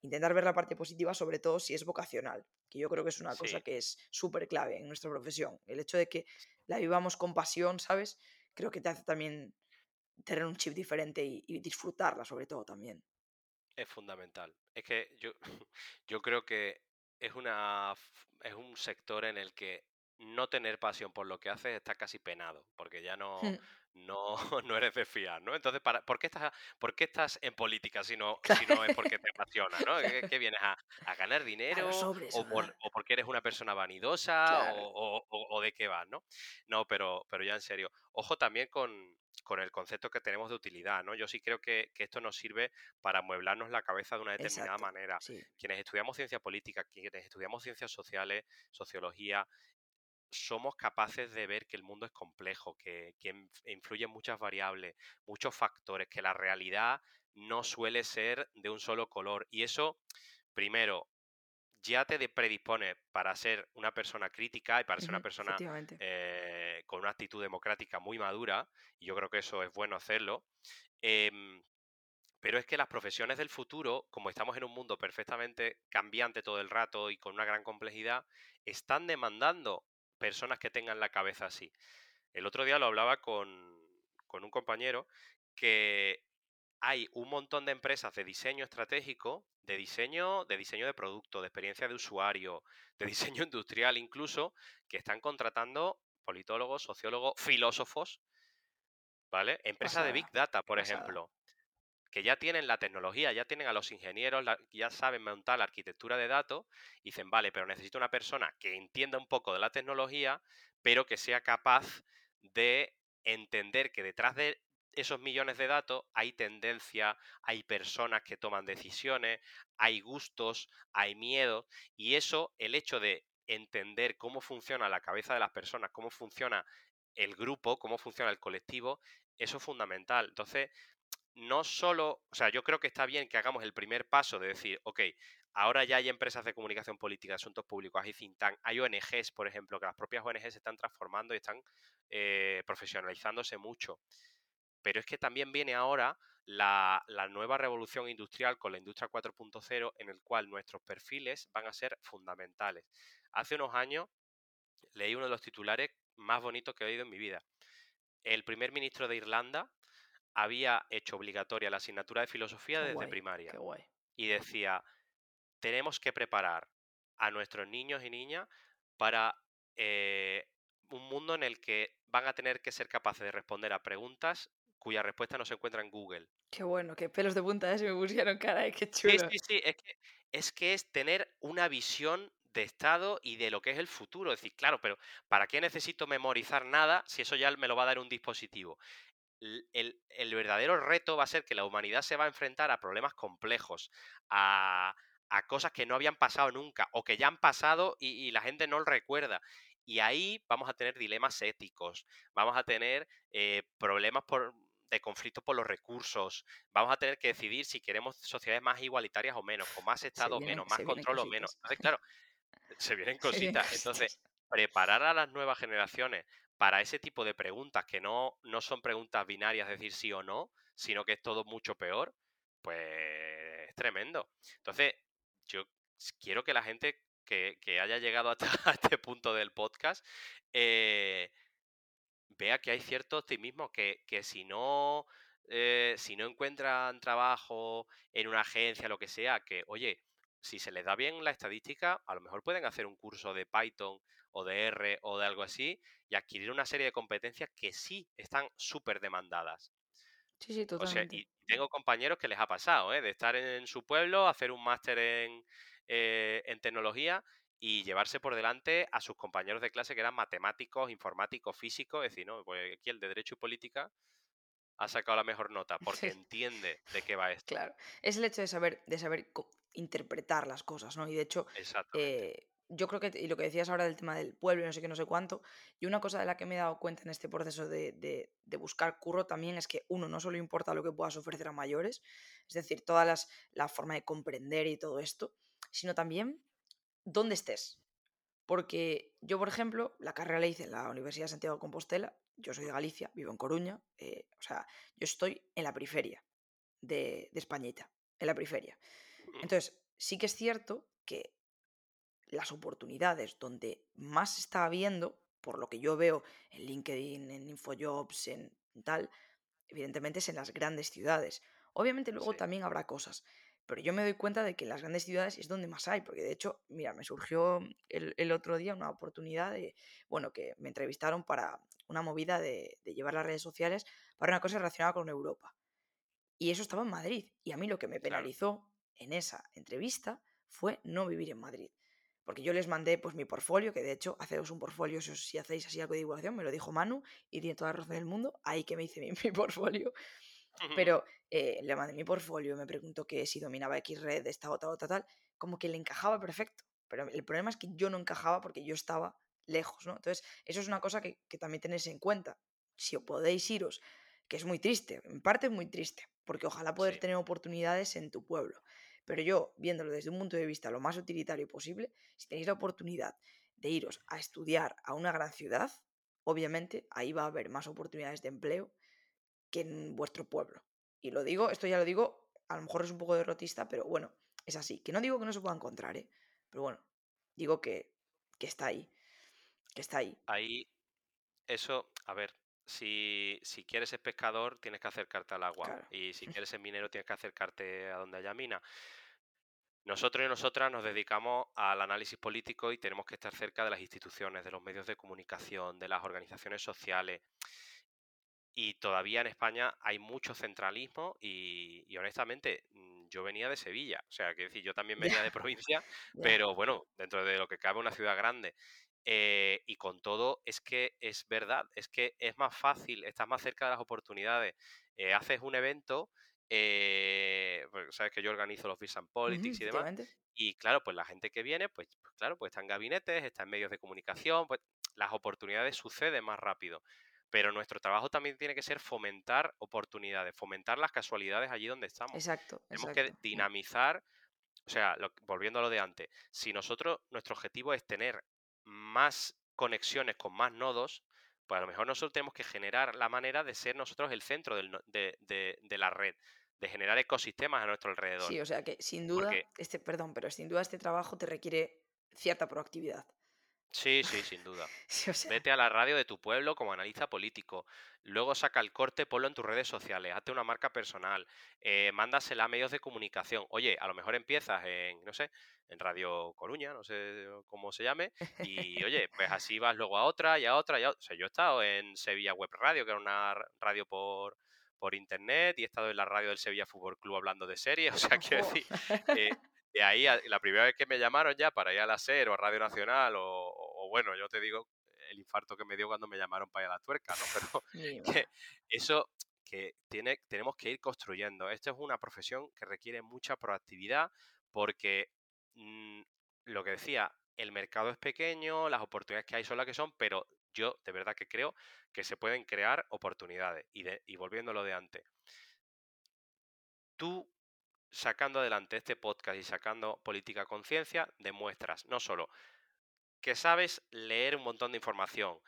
intentar ver la parte positiva, sobre todo si es vocacional, que yo creo que es una cosa que es súper clave en nuestra profesión. El hecho de que la vivamos con pasión, ¿sabes? Creo que te hace también tener un chip diferente y, y disfrutarla, sobre todo también. Es fundamental. Es que yo, yo creo que es, una, es un sector en el que no tener pasión por lo que haces está casi penado, porque ya no, hmm. no, no eres de fiar, ¿no? Entonces, para, ¿por, qué estás, ¿por qué estás en política si no, si no es porque te apasiona, ¿no? ¿Qué, vienes a, a, ganar dinero? o, o, porque eres una persona vanidosa? O, o, de qué vas, no? No, pero, pero ya en serio. Ojo también con, con el concepto que tenemos de utilidad, ¿no? Yo sí creo que, que esto nos sirve para amueblarnos la cabeza de una determinada manera. Quienes estudiamos ciencia política, quienes estudiamos ciencias sociales, sociología, somos capaces de ver que el mundo es complejo, que, influyen muchas variables, muchos factores, que la realidad no suele ser de un solo color. Y eso, primero, ya te predispone para ser una persona crítica y para ser una persona eh, con una actitud democrática muy madura, y yo creo que eso es bueno hacerlo. Em, pero es que las profesiones del futuro, como estamos en un mundo perfectamente cambiante todo el rato y con una gran complejidad, están demandando personas que tengan la cabeza así. El otro día lo hablaba con, un compañero que hay un montón de empresas de diseño estratégico, de diseño, de diseño de producto, de experiencia de usuario, de diseño industrial incluso, que están contratando politólogos, sociólogos, filósofos, ¿vale? Empresas de Big Data, por ejemplo, que ya tienen la tecnología, ya tienen a los ingenieros, ya saben montar la arquitectura de datos, dicen, vale, pero necesito una persona que entienda un poco de la tecnología, pero que sea capaz de entender que detrás de esos millones de datos hay tendencia, hay personas que toman decisiones, hay gustos, hay miedos, y eso, el hecho de entender cómo funciona la cabeza de las personas, cómo funciona el grupo, cómo funciona el colectivo, eso es fundamental. Entonces, no solo, o sea, yo creo que está bien que hagamos el primer paso de decir, ok, ahora ya hay empresas de comunicación política, asuntos públicos, hay think hay ONGs, por ejemplo, que las propias ONGs se están transformando y están eh, profesionalizándose mucho. Pero es que también viene ahora la, la nueva revolución industrial con la industria 4.0 en el cual nuestros perfiles van a ser fundamentales. Hace unos años leí uno de los titulares más bonitos que he oído en mi vida. El primer ministro de Irlanda había hecho obligatoria la asignatura de filosofía desde primaria. Y decía, tenemos que preparar a nuestros niños y niñas para eh, un mundo en el que van a tener que ser capaces de responder a preguntas cuya respuesta no se encuentra en Google. Qué bueno, qué pelos de punta ¿eh? se me pusieron cara, qué chulo. Sí, sí, sí, es que, es que es tener una visión de Estado y de lo que es el futuro. Es decir, claro, pero ¿para qué necesito memorizar nada si eso ya me lo va a dar un dispositivo? El, verdadero reto va a ser que la humanidad se va a enfrentar a problemas complejos, a, cosas que no habían pasado nunca o que ya han pasado y, la gente no lo recuerda. Y ahí vamos a tener dilemas éticos, vamos a tener eh, problemas de conflictos por los recursos, vamos a tener que decidir si queremos sociedades más igualitarias o menos, con más Estado o menos, más control o menos. Entonces, claro, se vienen cositas. Entonces, preparar a las nuevas generaciones para ese tipo de preguntas que no, no son preguntas binarias, decir sí o no, sino que es todo mucho peor, pues es tremendo. Entonces, yo quiero que la gente que, haya llegado hasta este punto del podcast eh, vea que hay cierto optimismo, que, que si no... Eh, si no encuentran trabajo en una agencia, lo que sea, que, oye, si se les da bien la estadística, a lo mejor pueden hacer un curso de Python o de R o de algo así y adquirir una serie de competencias que sí están súper demandadas. Sí, sí, O sea, totalmente. y tengo compañeros que les ha pasado, ¿eh? De estar en su pueblo, hacer un máster en, eh, en tecnología y llevarse por delante a sus compañeros de clase que eran matemáticos, informáticos, físicos. Es decir, no, pues aquí el de Derecho y Política ha sacado la mejor nota porque Sí, entiende de qué va esto. claro. Es el hecho de saber, de saber interpretar las cosas, ¿no? Y de hecho, eh, yo creo que, y lo que decías ahora del tema del pueblo y no sé qué, no sé cuánto, y una cosa de la que me he dado cuenta en este proceso de, de- de buscar curro también es que, uno, no solo importa lo que puedas ofrecer a mayores, es decir, toda las, la forma de comprender y todo esto, sino también dónde estés. Porque yo, por ejemplo, la carrera la hice en la Universidad de Santiago de Compostela, yo soy de Galicia, vivo en Coruña, eh, o sea, yo estoy en la periferia de, de Españita, en la periferia. Entonces, sí que es cierto que las oportunidades donde más se está habiendo, por lo que yo veo en LinkedIn, en Infojobs, en tal, evidentemente es en las grandes ciudades. Obviamente luego Sí, también habrá cosas, pero yo me doy cuenta de que en las grandes ciudades es donde más hay, porque de hecho, mira, me surgió el, el otro día una oportunidad de, bueno, que me entrevistaron para una movida de, de llevar las redes sociales para una cosa relacionada con Europa. Y eso estaba en Madrid. Y a mí lo que me claro. En esa entrevista fue no vivir en Madrid. Porque yo les mandé pues mi portfolio, que de hecho, haceros un portfolio si, os- si hacéis así algo de divulgación, me lo dijo Manu y tiene toda la razón del mundo, ahí que me hice mi, mi portfolio. Pero eh, le mandé mi portfolio, me preguntó que si dominaba X red, esta, otra, otra, tal, como que le encajaba perfecto. Pero el problema es que yo no encajaba porque yo estaba lejos, ¿no? Entonces, eso es una cosa que, que también tenéis en cuenta. Si os podéis iros, que es muy triste, en parte es muy triste, porque ojalá poder Sí, tener oportunidades en tu pueblo. Pero yo, viéndolo desde un punto de vista lo más utilitario posible, si tenéis la oportunidad de iros a estudiar a una gran ciudad, obviamente ahí va a haber más oportunidades de empleo que en vuestro pueblo. Y lo digo, esto ya lo digo, a lo mejor es un poco derrotista, pero bueno, es así. Que no digo que no se pueda encontrar, ¿eh? Pero bueno, digo que, que está ahí, que está ahí. ahí eso, a ver, si, si quieres ser pescador tienes que acercarte al agua Claro. y si quieres ser minero tienes que acercarte a donde haya mina. Nosotros y nosotras nos dedicamos al análisis político y tenemos que estar cerca de las instituciones, de los medios de comunicación, de las organizaciones sociales. Y todavía en España hay mucho centralismo y, y honestamente mm, yo venía de Sevilla, o sea, que decir, yo también venía de provincia, pero bueno, dentro de lo que cabe una ciudad grande. Eh, y con todo, es que es verdad, es que es más fácil, estás más cerca de las oportunidades. Eh, haces un evento, eh, sabes que yo organizo los Visa and Ujú, Politics y demás, y claro, pues la gente que viene, pues, pues claro, pues está en gabinetes, está en medios de comunicación, pues las oportunidades suceden más rápido. Pero nuestro trabajo también tiene que ser fomentar oportunidades, fomentar las casualidades allí donde estamos. Exacto, Tenemos que exacto. Mm, dinamizar, o sea, lo- volviendo a lo de antes, si nosotros, nuestro objetivo es tener más conexiones con más nodos, pues a lo mejor nosotros tenemos que generar la manera de ser nosotros el centro del de, de- de la red, de generar ecosistemas a nuestro alrededor. Sí, o sea que sin duda, Porque este, perdón, pero sin duda este trabajo te requiere cierta proactividad. Sí, sí, sin duda. Sí, o sea, Vete a la radio de tu pueblo como analista político. Luego saca el corte, ponlo en tus redes sociales, hazte una marca personal, eh, mándasela a medios de comunicación. Oye, a lo mejor empiezas en, no sé, en Radio Coruña, no sé cómo se llame, y oye, pues así vas luego a otra y a otra y a otra. O sea, yo he estado en Sevilla Web Radio, que era una radio por, por internet, y he estado en la radio del Sevilla Fútbol Club hablando de series. O sea, quiero decir, eh, de ahí, la primera vez que me llamaron ya para ir a la SER o a Radio Nacional, o, o bueno, yo te digo el infarto que me dio cuando me llamaron para ir a la tuerca, ¿no? Pero que eso que tiene, tenemos que ir construyendo. Esto es una profesión que requiere mucha proactividad porque mm, lo que decía, el mercado es pequeño, las oportunidades que hay son las que son, pero yo de verdad que creo que se pueden crear oportunidades. Y, de, y volviendo a lo de antes, tú sacando adelante este podcast y sacando política conciencia, demuestras no solo que sabes leer un montón de información,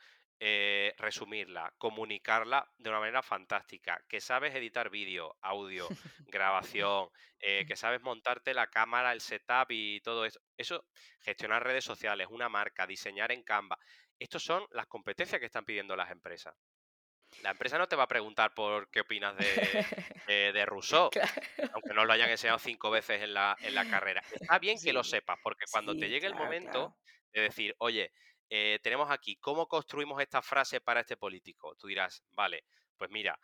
eh, resumirla, comunicarla de una manera fantástica, que sabes editar vídeo, audio, grabación, eh, que sabes montarte la cámara, el setup y todo eso. Eso, gestionar redes sociales, una marca, diseñar en Canva. Estas son las competencias que están pidiendo las empresas. La empresa no te va a preguntar por qué opinas de, de, de Rousseau, Claro. aunque no lo hayan enseñado cinco veces en la, en la carrera. Está bien que lo sepas, porque cuando te llegue el momento claro. De decir, oye, eh, tenemos aquí, ¿cómo construimos esta frase para este político? Tú dirás, vale, pues mira,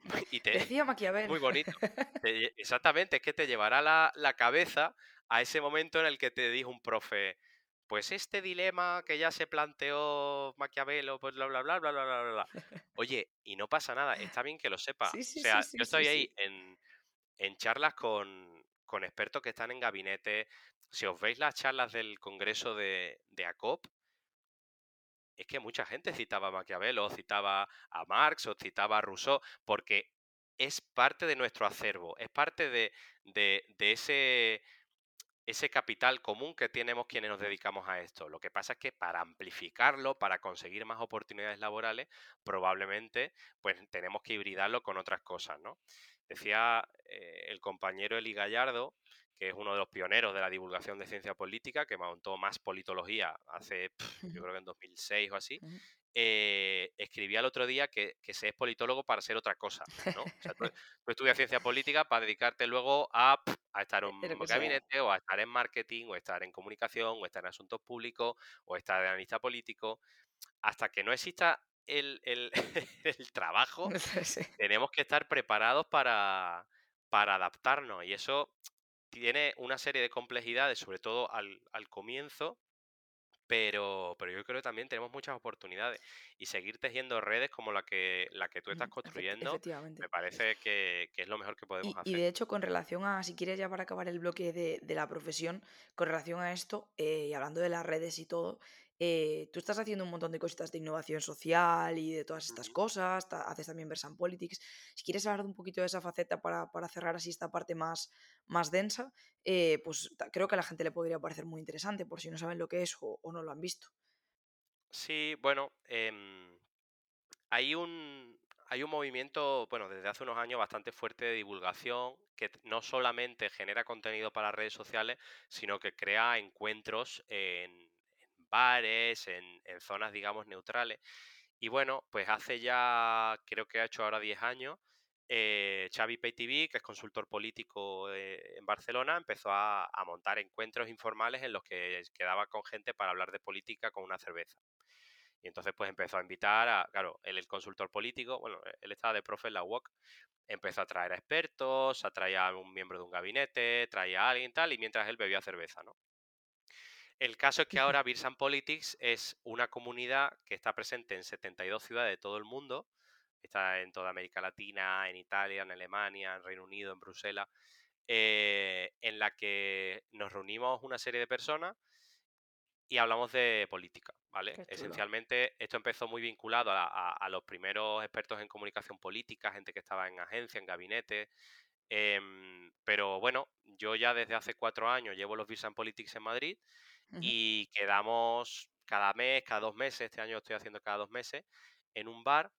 y te, Decía Maquiavel. muy bonito. exactamente, es que te llevará la, la cabeza a ese momento en el que te dijo un profe, pues este dilema que ya se planteó Maquiavelo, pues bla, bla, bla, bla, bla, bla, bla. Oye, y no pasa nada, está bien que lo sepa. Sí, sí, o sea, sí, yo estoy ahí en, en charlas con, con expertos que están en gabinete. Si os veis las charlas del Congreso de, de ACOP, es que mucha gente citaba a Maquiavelo, citaba a Marx o citaba a Rousseau, porque es parte de nuestro acervo, es parte de, de- de ese, ese capital común que tenemos quienes nos dedicamos a esto. Lo que pasa es que para amplificarlo, para conseguir más oportunidades laborales, probablemente pues tenemos que hibridarlo con otras cosas, ¿no? Decía eh, el compañero Eli Gallardo, que es uno de los pioneros de la divulgación de ciencia política, que montó más politología hace, yo creo que en 2006 o así, eh, escribía el otro día que, que se es politólogo para ser otra cosa, ¿no? O sea, tú, tú estudias ciencia política para dedicarte luego a, a estar en un sea. gabinete o a estar en marketing o estar en comunicación o estar en asuntos públicos o estar de analista político. Hasta que no exista el, el- el trabajo, Sí. tenemos que estar preparados para, para adaptarnos y eso tiene una serie de complejidades, sobre todo al, al comienzo, pero, pero yo creo que también tenemos muchas oportunidades y seguir tejiendo redes como la que, la que tú estás construyendo, me parece que, que es lo mejor que podemos Y, y hacer. de hecho, con relación a, si quieres ya para acabar el bloque de, de la profesión, con relación a esto, eh, y hablando de las redes y todo, eh, tú estás haciendo un montón de cositas de innovación social y de todas estas cosas, ta- haces también Versan Politics. Si quieres hablar un poquito de esa faceta para, para cerrar así esta parte más, más densa, eh, pues creo que a la gente le podría parecer muy interesante, por si no saben lo que es o, o no lo han visto. Sí, bueno, em, hay un, hay un movimiento, bueno, desde hace unos años bastante fuerte de divulgación que no solamente genera contenido para redes sociales, sino que crea encuentros en, en bares, en, en zonas, digamos, neutrales. Y bueno, pues hace ya, creo que ha hecho ahora 10 años, eh, Xavi PayTV, que es consultor político eh, en Barcelona, empezó a, montar encuentros informales en los que quedaba con gente para hablar de política con una cerveza. Y entonces pues empezó a invitar a, claro, él el consultor político, bueno, él estaba de profe en la UOC, empezó a traer a expertos, a traer a un miembro de un gabinete, traía a alguien tal, y mientras él bebía cerveza, ¿no? El caso es que ahora Beers and Politics es una comunidad que está presente en 72 ciudades de todo el mundo, está en toda América Latina, en Italia, en Alemania, en Reino Unido, en Bruselas, eh, en la que nos reunimos una serie de personas y hablamos de política, ¿vale? Esencialmente, esto empezó muy vinculado a, a- a los primeros expertos en comunicación política, gente que estaba en agencia, en gabinete. em, pero bueno, yo ya desde hace cuatro años llevo los and Politics en Madrid Y quedamos cada mes, cada dos meses, este año estoy haciendo cada dos meses, en un bar,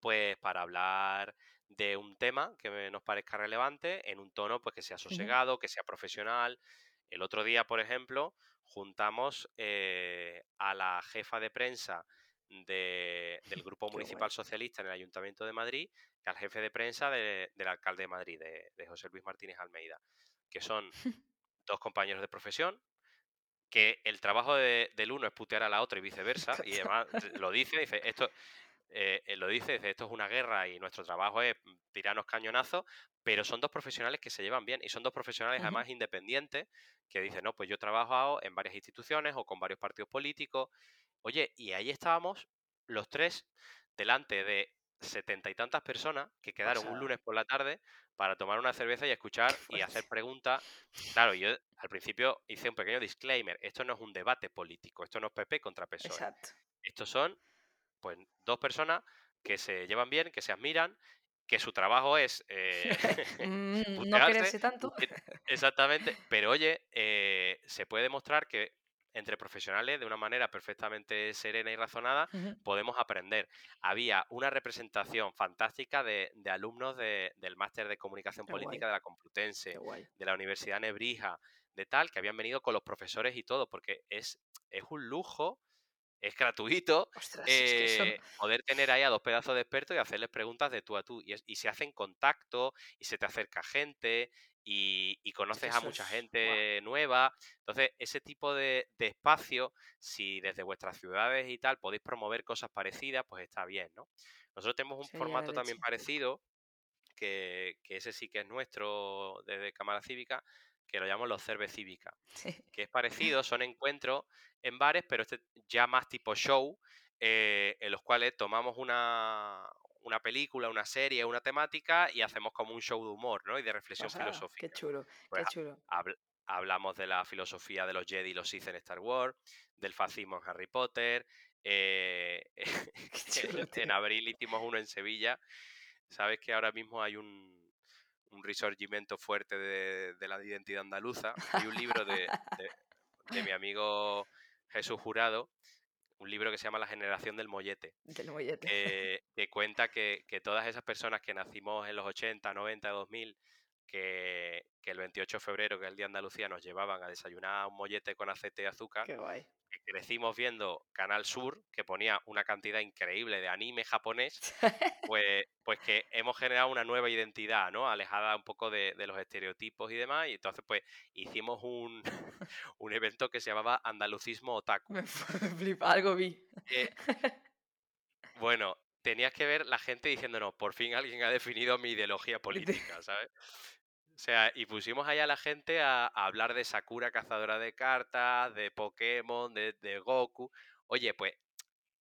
pues para hablar de un tema que me- nos parezca relevante en un tono pues que sea sosegado, que sea profesional. El otro día, por ejemplo, juntamos eh, a la jefa de prensa de- del Grupo Qué guay. Municipal Socialista en el Ayuntamiento de Madrid y al jefe de prensa de- del alcalde de Madrid, de, de José Luis Martínez Almeida, que son dos compañeros de profesión, que el trabajo de- del uno es putear a la otra y viceversa, y además lo dice, dice, esto, eh, eh, lo dice, dice, esto es una guerra y nuestro trabajo es mm, tirarnos cañonazos, pero son dos profesionales que se llevan bien y son dos profesionales además independientes que dicen, no, pues yo he trabajado en varias instituciones o con varios partidos políticos. Oye, y ahí estábamos los tres delante de setenta y tantas personas que quedaron un lunes por la tarde para tomar una cerveza y escuchar y hacer preguntas. Claro, yo al principio hice un pequeño disclaimer, esto no es un debate político, esto no es PP contra PSOE. Exacto. Estos son pues dos personas que se llevan bien, que se admiran, que su trabajo es eh, Mm, no quererse tanto. exactamente, pero oye, eh, se puede demostrar que entre profesionales, de una manera perfectamente serena y razonada, podemos aprender. Había una representación fantástica de, de alumnos de- del máster de comunicación Qué guay, política de la Complutense, de la Universidad Nebrija, de tal, que habían venido con los profesores y todo, porque es, es un lujo, es gratuito Ostras, es que eso no- eh, poder tener ahí a dos pedazos de expertos y hacerles preguntas de tú a tú. Y, es- y se hacen contacto y se te acerca gente y, conoces a mucha es. gente nueva. Entonces, ese tipo de, de espacio, si desde vuestras ciudades y tal podéis promover cosas parecidas, pues está bien, ¿no? Nosotros tenemos un formato también parecido que, que ese sí que es nuestro desde Cámara Cívica, que lo llamamos los Cerve Cívica, que es parecido, son encuentros en bares, pero este ya más tipo show, eh, en los cuales tomamos una, una película, una serie, una temática y hacemos como un show de humor, ¿no? Y de reflexión filosófica. Qué chulo, qué pues chulo. hablamos de la filosofía de los Jedi y los Sith en Star Wars, del fascismo en Harry Potter. Eh, en abril hicimos uno en Sevilla. Sabes que ahora mismo hay un, un resurgimiento fuerte de, la identidad andaluza. Hay un libro de, mi amigo Jesús Jurado, un libro que se llama La generación del mollete. Del mollete. Que, cuenta que, todas esas personas que nacimos en los 80, 90, 2000, que, que, el 28 de febrero, que es el Día de Andalucía, nos llevaban a desayunar un mollete con aceite y azúcar. Qué guay crecimos viendo Canal Sur, que ponía una cantidad increíble de anime japonés, pues, pues que hemos generado una nueva identidad, ¿no? Alejada un poco de, los estereotipos y demás. Y entonces, pues, hicimos un, un evento que se llamaba Andalucismo Otaku. Me flipa, algo vi. bueno, tenías que ver la gente diciéndonos, por fin alguien ha definido mi ideología política, ¿sabes? O sea, y pusimos ahí a la gente a, hablar de Sakura cazadora de cartas, de Pokémon, de, Goku. Oye, pues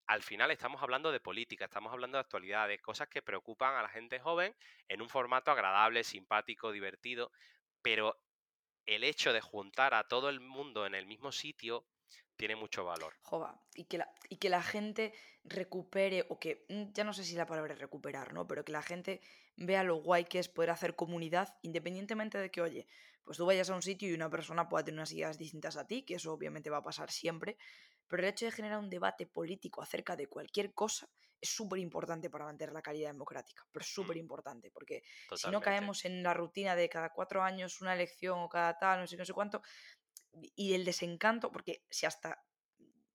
al final estamos hablando de política, estamos hablando de actualidad, de cosas que preocupan a la gente joven en un formato agradable, simpático, divertido, pero el hecho de juntar a todo el mundo en el mismo sitio tiene mucho valor. Jova, y que, la, y que la gente recupere, o que mm, ya no sé si la palabra es recuperar, ¿no? Pero que la gente vea lo guay que es poder hacer comunidad, independientemente de que, oye, pues tú vayas a un sitio y una persona pueda tener unas ideas distintas a ti, que eso obviamente va a pasar siempre, pero el hecho de generar un debate político acerca de cualquier cosa es súper importante para mantener la calidad democrática, pero súper importante, porque si no caemos en la rutina de cada cuatro años una elección o cada tal, no sé, no sé cuánto, y el desencanto, porque si hasta,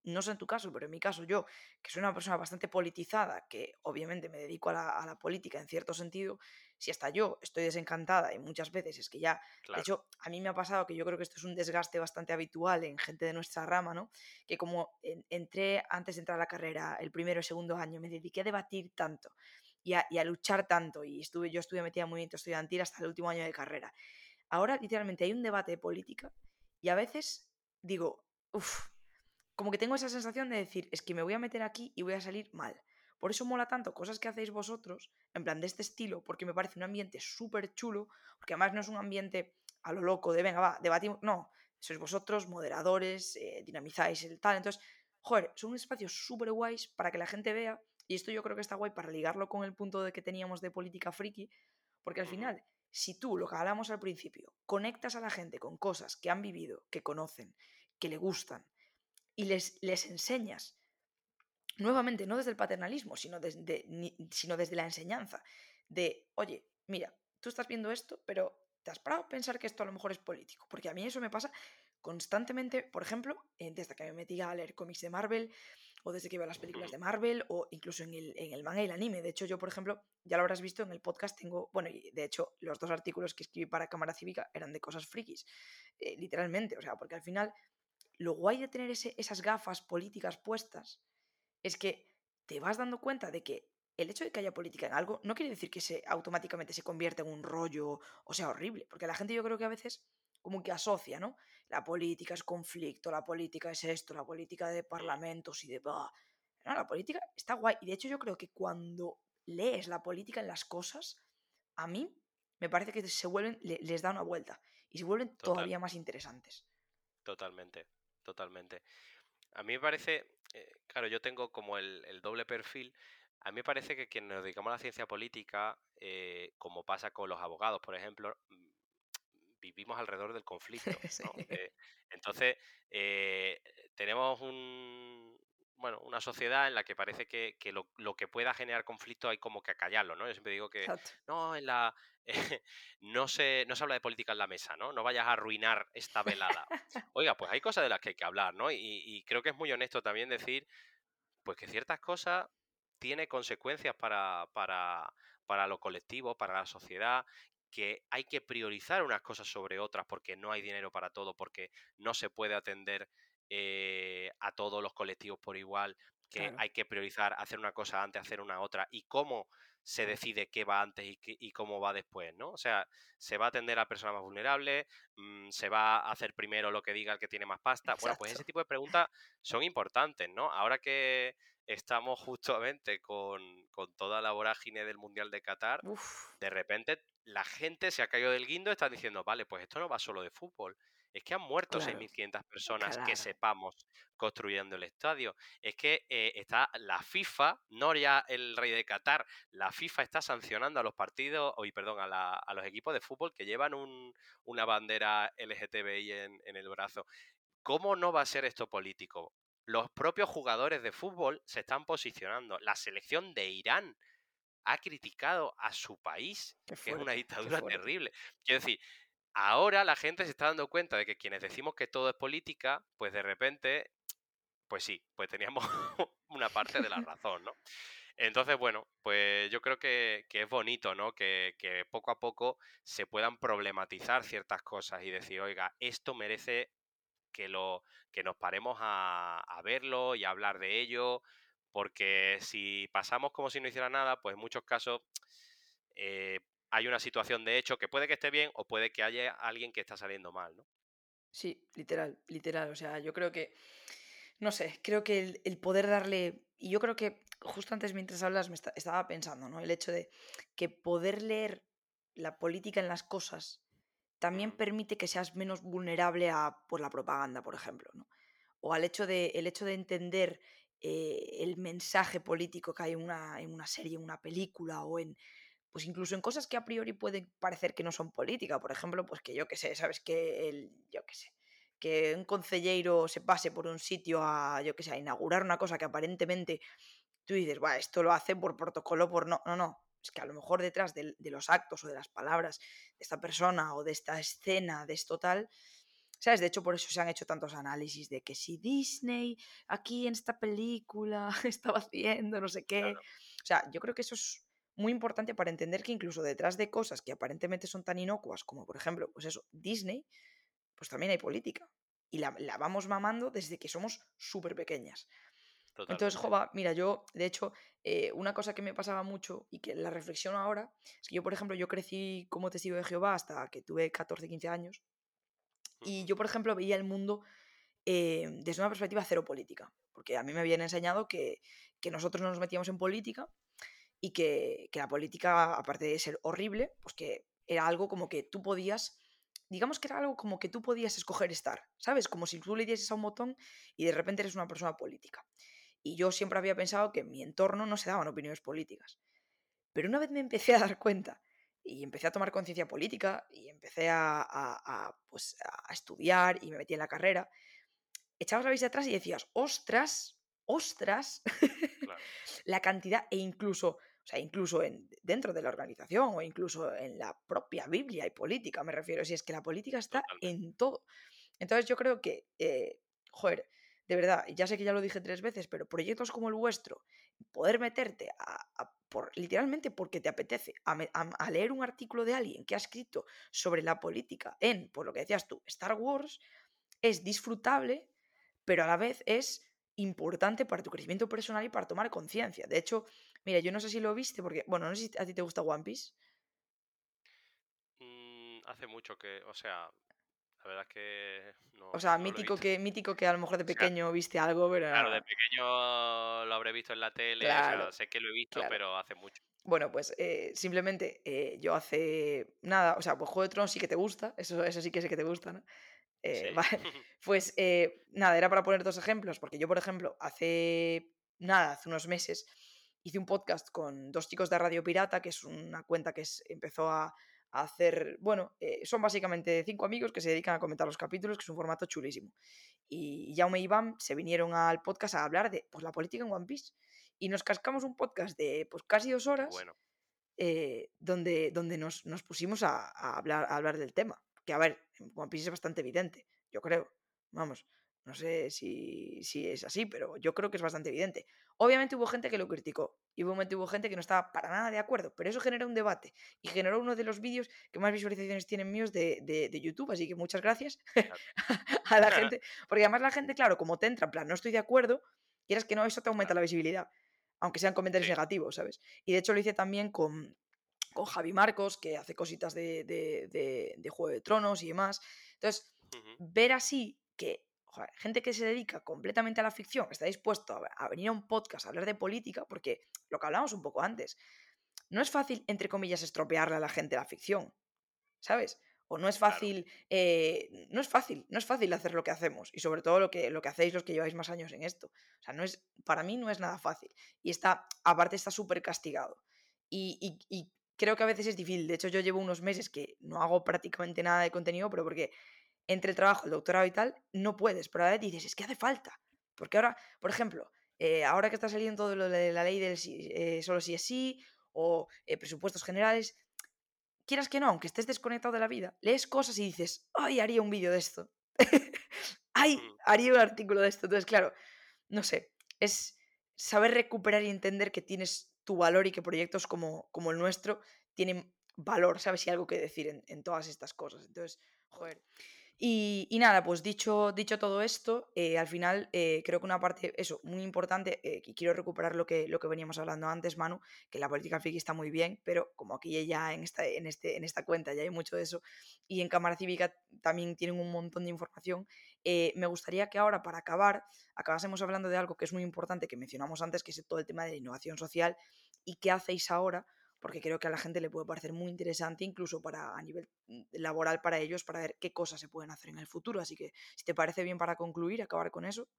no sé en tu caso, pero en mi caso yo, que soy una persona bastante politizada, que obviamente me dedico a la, política en cierto sentido, si hasta yo estoy desencantada y muchas veces es que ya, de hecho, a mí me ha pasado que yo creo que esto es un desgaste bastante habitual en gente de nuestra rama, ¿no? Que como entré antes de entrar a la carrera, el primero y segundo año, me dediqué a debatir tanto y a, y a luchar tanto y estuve, yo estuve metida en movimiento estudiantil hasta el último año de carrera. Ahora literalmente hay un debate de política y a veces digo, uff, como que tengo esa sensación de decir, es que me voy a meter aquí y voy a salir mal. Por eso mola tanto cosas que hacéis vosotros, en plan de este estilo, porque me parece un ambiente súper chulo, porque además no es un ambiente a lo loco de, venga, va, debatimos, no, sois vosotros moderadores, eh, dinamizáis el tal, entonces, joder, son espacios súper guays para que la gente vea, y esto yo creo que está guay para ligarlo con el punto de que teníamos de política friki, porque al final si tú, lo que hablamos al principio, conectas a la gente con cosas que han vivido, que conocen, que le gustan, y les, les enseñas, nuevamente, no desde el paternalismo, sino desde, sino desde la enseñanza, de, oye, mira, tú estás viendo esto, pero ¿te has parado a pensar que esto a lo mejor es político? Porque a mí eso me pasa constantemente, por ejemplo, eh, desde que me metí a leer cómics de Marvel, o desde que veo las películas de Marvel, o incluso en el, en el manga y el anime. De hecho, yo, por ejemplo, ya lo habrás visto en el podcast, tengo, bueno, y de hecho, los dos artículos que escribí para Cámara Cívica eran de cosas frikis, eh, literalmente, o sea, porque al final, lo guay de tener ese, esas gafas políticas puestas es que te vas dando cuenta de que el hecho de que haya política en algo no quiere decir que se automáticamente se convierta en un rollo o sea horrible, porque la gente yo creo que a veces como que asocia, ¿no? La política es conflicto, la política es esto, la política de parlamentos y de... No, la política está guay. Y de hecho yo creo que cuando lees la política en las cosas, a mí me parece que se vuelven, les da una vuelta y se vuelven todavía más interesantes. Totalmente, totalmente. A mí me parece, eh, claro, yo tengo como el, doble perfil. A mí me parece que quienes nos dedicamos a la ciencia política, eh, como pasa con los abogados, por ejemplo, vivimos alrededor del conflicto. Eh, entonces, tenemos un, bueno, una sociedad en la que parece que, lo, que pueda generar conflicto hay como que acallarlo, ¿no? Yo siempre digo que no, en la no se no se habla de política en la mesa, ¿no? No vayas a arruinar esta velada. Oiga, pues hay cosas de las que hay que hablar, ¿no? Y, creo que es muy honesto también decir, pues que ciertas cosas tienen consecuencias para, para, para lo colectivo, para la sociedad, que hay que priorizar unas cosas sobre otras porque no hay dinero para todo, porque no se puede atender eh, a todos los colectivos por igual, que hay que priorizar, hacer una cosa antes, hacer una otra, y cómo se decide qué va antes y, cómo va después, ¿no? O sea, se va a atender a personas más vulnerables, mm, se va a hacer primero lo que diga el que tiene más pasta. Bueno, pues ese tipo de preguntas son importantes, ¿no? Ahora que estamos justamente con, toda la vorágine del Mundial de Qatar, de repente la gente se ha caído del guindo y está diciendo, vale, pues esto no va solo de fútbol. Es que han muerto 6.500 personas que sepamos construyendo el estadio. Es que eh, está la FIFA, no ya el rey de Qatar, la FIFA está sancionando a los partidos, hoy perdón, a, los equipos de fútbol que llevan una bandera LGTBI en, en el brazo. ¿Cómo no va a ser esto político? Los propios jugadores de fútbol se están posicionando. La selección de Irán ha criticado a su país, que es una dictadura terrible. Quiero decir, Ahora la gente se está dando cuenta de que quienes decimos que todo es política, pues de repente, pues sí, pues teníamos una parte de la razón, ¿no? Entonces, bueno, pues yo creo que, es bonito, ¿no? Que, poco a poco se puedan problematizar ciertas cosas y decir, oiga, esto merece que, lo, que nos paremos a, a verlo y a hablar de ello, porque si pasamos como si no hiciera nada, pues en muchos casos eh, hay una situación de hecho que puede que esté bien o puede que haya alguien que está saliendo mal, ¿no? Sí, literal, literal. O sea, yo creo que, no sé, creo que el, poder darle, y yo creo que justo antes mientras hablas me estaba pensando, ¿no? El hecho de que poder leer la política en las cosas también permite que seas menos vulnerable a por la propaganda, por ejemplo, ¿no? O al hecho de, el hecho de entender eh, el mensaje político que hay en una, en una serie, en una película o en, pues incluso en cosas que a priori pueden parecer que no son política, por ejemplo, pues que yo qué sé, sabes que el, yo qué sé, que un concejero se pase por un sitio a, yo qué sé, a inaugurar una cosa que aparentemente tú dices, va, esto lo hace por protocolo, por no, no, no, es que a lo mejor detrás de, los actos o de las palabras de esta persona o de esta escena, de esto tal, ¿sabes? De hecho, por eso se han hecho tantos análisis de que si Disney aquí en esta película estaba haciendo no sé qué. O sea, yo creo que eso es muy importante para entender que incluso detrás de cosas que aparentemente son tan inocuas como por ejemplo, pues eso, Disney, pues también hay política. Y la, vamos mamando desde que somos súper pequeñas. Entonces, Jova, mira, yo, de hecho, eh, una cosa que me pasaba mucho y que la reflexiono ahora, es que yo, por ejemplo, yo crecí como testigo de Jehová hasta que tuve 14, 15 años. Y yo, por ejemplo, veía el mundo eh, desde una perspectiva cero política. Porque a mí me habían enseñado que, que nosotros no nos metíamos en política y que, la política, aparte de ser horrible, pues que era algo como que tú podías, digamos que era algo como que tú podías escoger estar, ¿sabes? Como si tú le dieses a un botón y de repente eres una persona política. Y yo siempre había pensado que en mi entorno no se daban opiniones políticas. Pero una vez me empecé a dar cuenta y empecé a tomar conciencia política y empecé a, pues, a estudiar y me metí en la carrera, echabas la vista atrás y decías, ostras, ostras, la cantidad e incluso o sea, incluso en, dentro de la organización o incluso en la propia Biblia y política, me refiero. Si es que la política está en todo. Entonces yo creo que, eh, joder, de verdad, ya sé que ya lo dije tres veces, pero proyectos como el vuestro, poder meterte a, por, literalmente porque te apetece, a, leer un artículo de alguien que ha escrito sobre la política en, por lo que decías tú, Star Wars, es disfrutable, pero a la vez es importante para tu crecimiento personal y para tomar conciencia. De hecho, mira, yo no sé si lo viste, porque, bueno, no sé si a ti te gusta One Piece. Mm, hace mucho que, o sea, la verdad es que no. O sea, mítico, que, mítico que a lo mejor de pequeño viste algo, pero. Claro, de pequeño lo habré visto en la tele, claro, sé que lo he visto, pero hace mucho. Bueno, pues eh, simplemente eh, yo hace nada, o sea, pues Juego de Tronos sí que te gusta, eso, eso sí que sé que te gusta, ¿no? Eh, pues eh, nada, era para poner dos ejemplos, porque yo, por ejemplo, hace nada, hace unos meses, hice un podcast con dos chicos de Radio Pirata, que es una cuenta que empezó a, hacer, bueno, eh, son básicamente cinco amigos que se dedican a comentar los capítulos, que es un formato chulísimo. Y Jaume y Iván se vinieron al podcast a hablar de pues, la política en One Piece. Y nos cascamos un podcast de pues, casi dos horas, donde, donde nos, nos pusimos a, a, hablar, a hablar del tema que a ver, en One Piece es bastante evidente, yo creo. Vamos, no sé si, es así, pero yo creo que es bastante evidente. Obviamente hubo gente que lo criticó y obviamente hubo gente que no estaba para nada de acuerdo, pero eso generó un debate y generó uno de los vídeos que más visualizaciones tienen míos de, de, YouTube, así que muchas gracias a la gente, porque además la gente, claro, como te entra, en plan, no estoy de acuerdo, quieras que no, eso te aumenta la visibilidad, aunque sean comentarios Sí. negativos, ¿sabes? Y de hecho lo hice también con, con Javi Marcos, que hace cositas de, de- Juego de Tronos y demás. Entonces, ver así que joder, gente que se dedica completamente a la ficción está dispuesto a, a venir a un podcast a hablar de política, porque lo que hablamos un poco antes, no es fácil, entre comillas, estropearle a la gente la ficción, ¿sabes? O no es Claro. fácil, eh, no es fácil, no es fácil hacer lo que hacemos y sobre todo lo que, lo que hacéis los que lleváis más años en esto. O sea, no es, para mí no es nada fácil. Y está, aparte está súper castigado. Y, y- y creo que a veces es difícil. De hecho, yo llevo unos meses que no hago prácticamente nada de contenido, pero porque entre el trabajo, el doctorado y tal, no puedes. Pero a veces dices, es que hace falta. Porque ahora, por ejemplo, eh, ahora que está saliendo todo lo de la ley del eh, solo si es sí o eh, presupuestos generales, quieras que no, aunque estés desconectado de la vida, lees cosas y dices, ay, haría un vídeo de esto. ay, Mm. haría un artículo de esto. Entonces, claro, no sé, es saber recuperar y entender que tienes tu valor y que proyectos como, como el nuestro tienen valor, ¿sabes? Y algo que decir en, en todas estas cosas. Entonces, joder. Y, nada, pues dicho, dicho todo esto, eh, al final eh, creo que una parte, eso, muy importante, eh, y quiero recuperar lo que, lo que veníamos hablando antes, Manu, que la política friki está muy bien, pero como aquí ya en esta, en, este, en esta cuenta ya hay mucho de eso, y en Cámara Cívica también tienen un montón de información, me gustaría que ahora, para acabar, acabásemos hablando de algo que es muy importante, que mencionamos antes, que es todo el tema de la innovación social, y qué hacéis ahora porque creo que a la gente le puede parecer muy interesante, incluso para a nivel mm, laboral para ellos, para ver qué cosas se pueden hacer en el futuro. Así que, si te parece bien para concluir, acabar con eso.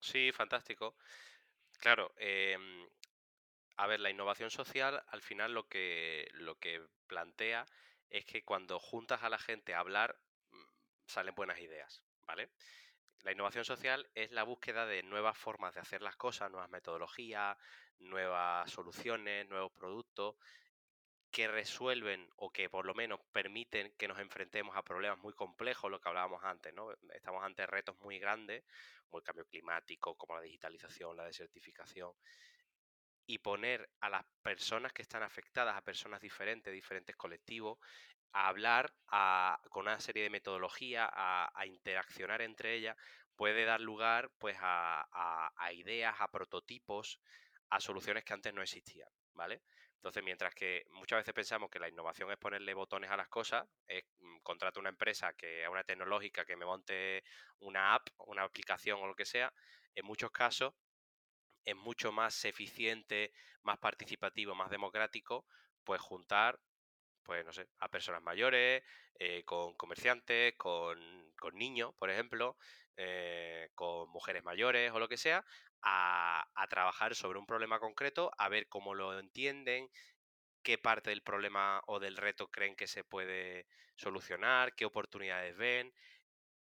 Sí, fantástico. Claro, em, a ver, la innovación social al final lo que, lo que plantea es que cuando juntas a la gente a hablar, mm, salen buenas ideas, ¿vale? La innovación social es la búsqueda de nuevas formas de hacer las cosas, nuevas metodologías, nuevas soluciones, nuevos productos que resuelven o que por lo menos permiten que nos enfrentemos a problemas muy complejos, lo que hablábamos antes, ¿no? Estamos ante retos muy grandes, como el cambio climático, como la digitalización, la desertificación, y poner a las personas que están afectadas, a personas diferentes, diferentes colectivos, a hablar a- con una serie de metodologías, a, a interaccionar entre ellas, puede dar lugar pues a, a- a ideas, a prototipos, a soluciones que antes no existían, ¿vale? Entonces, mientras que muchas veces pensamos que la innovación es ponerle botones a las cosas, es mm, contrato una empresa que es una tecnológica que me monte una app, una aplicación o lo que sea, en muchos casos es mucho más eficiente, más participativo, más democrático, pues juntar, pues no sé, a personas mayores, eh, con comerciantes, con, con niños, por ejemplo, eh, con mujeres mayores o lo que sea, a, a trabajar sobre un problema concreto, a ver cómo lo entienden, qué parte del problema o del reto creen que se puede solucionar, qué oportunidades ven.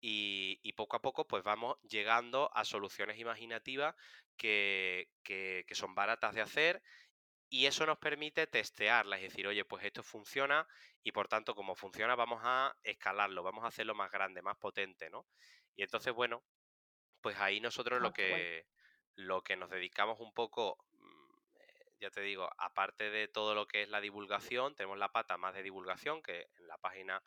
Y, y poco a poco pues vamos llegando a soluciones imaginativas que, que- que son baratas de hacer y eso nos permite testearlas, es decir, oye, pues esto funciona y por tanto como funciona vamos a escalarlo, vamos a hacerlo más grande, más potente, ¿no? Y entonces, bueno, pues ahí nosotros lo Ah, que, lo que nos dedicamos un poco, mm, eh, ya te digo, aparte de todo lo que es la divulgación, tenemos la pata más de divulgación, que en la página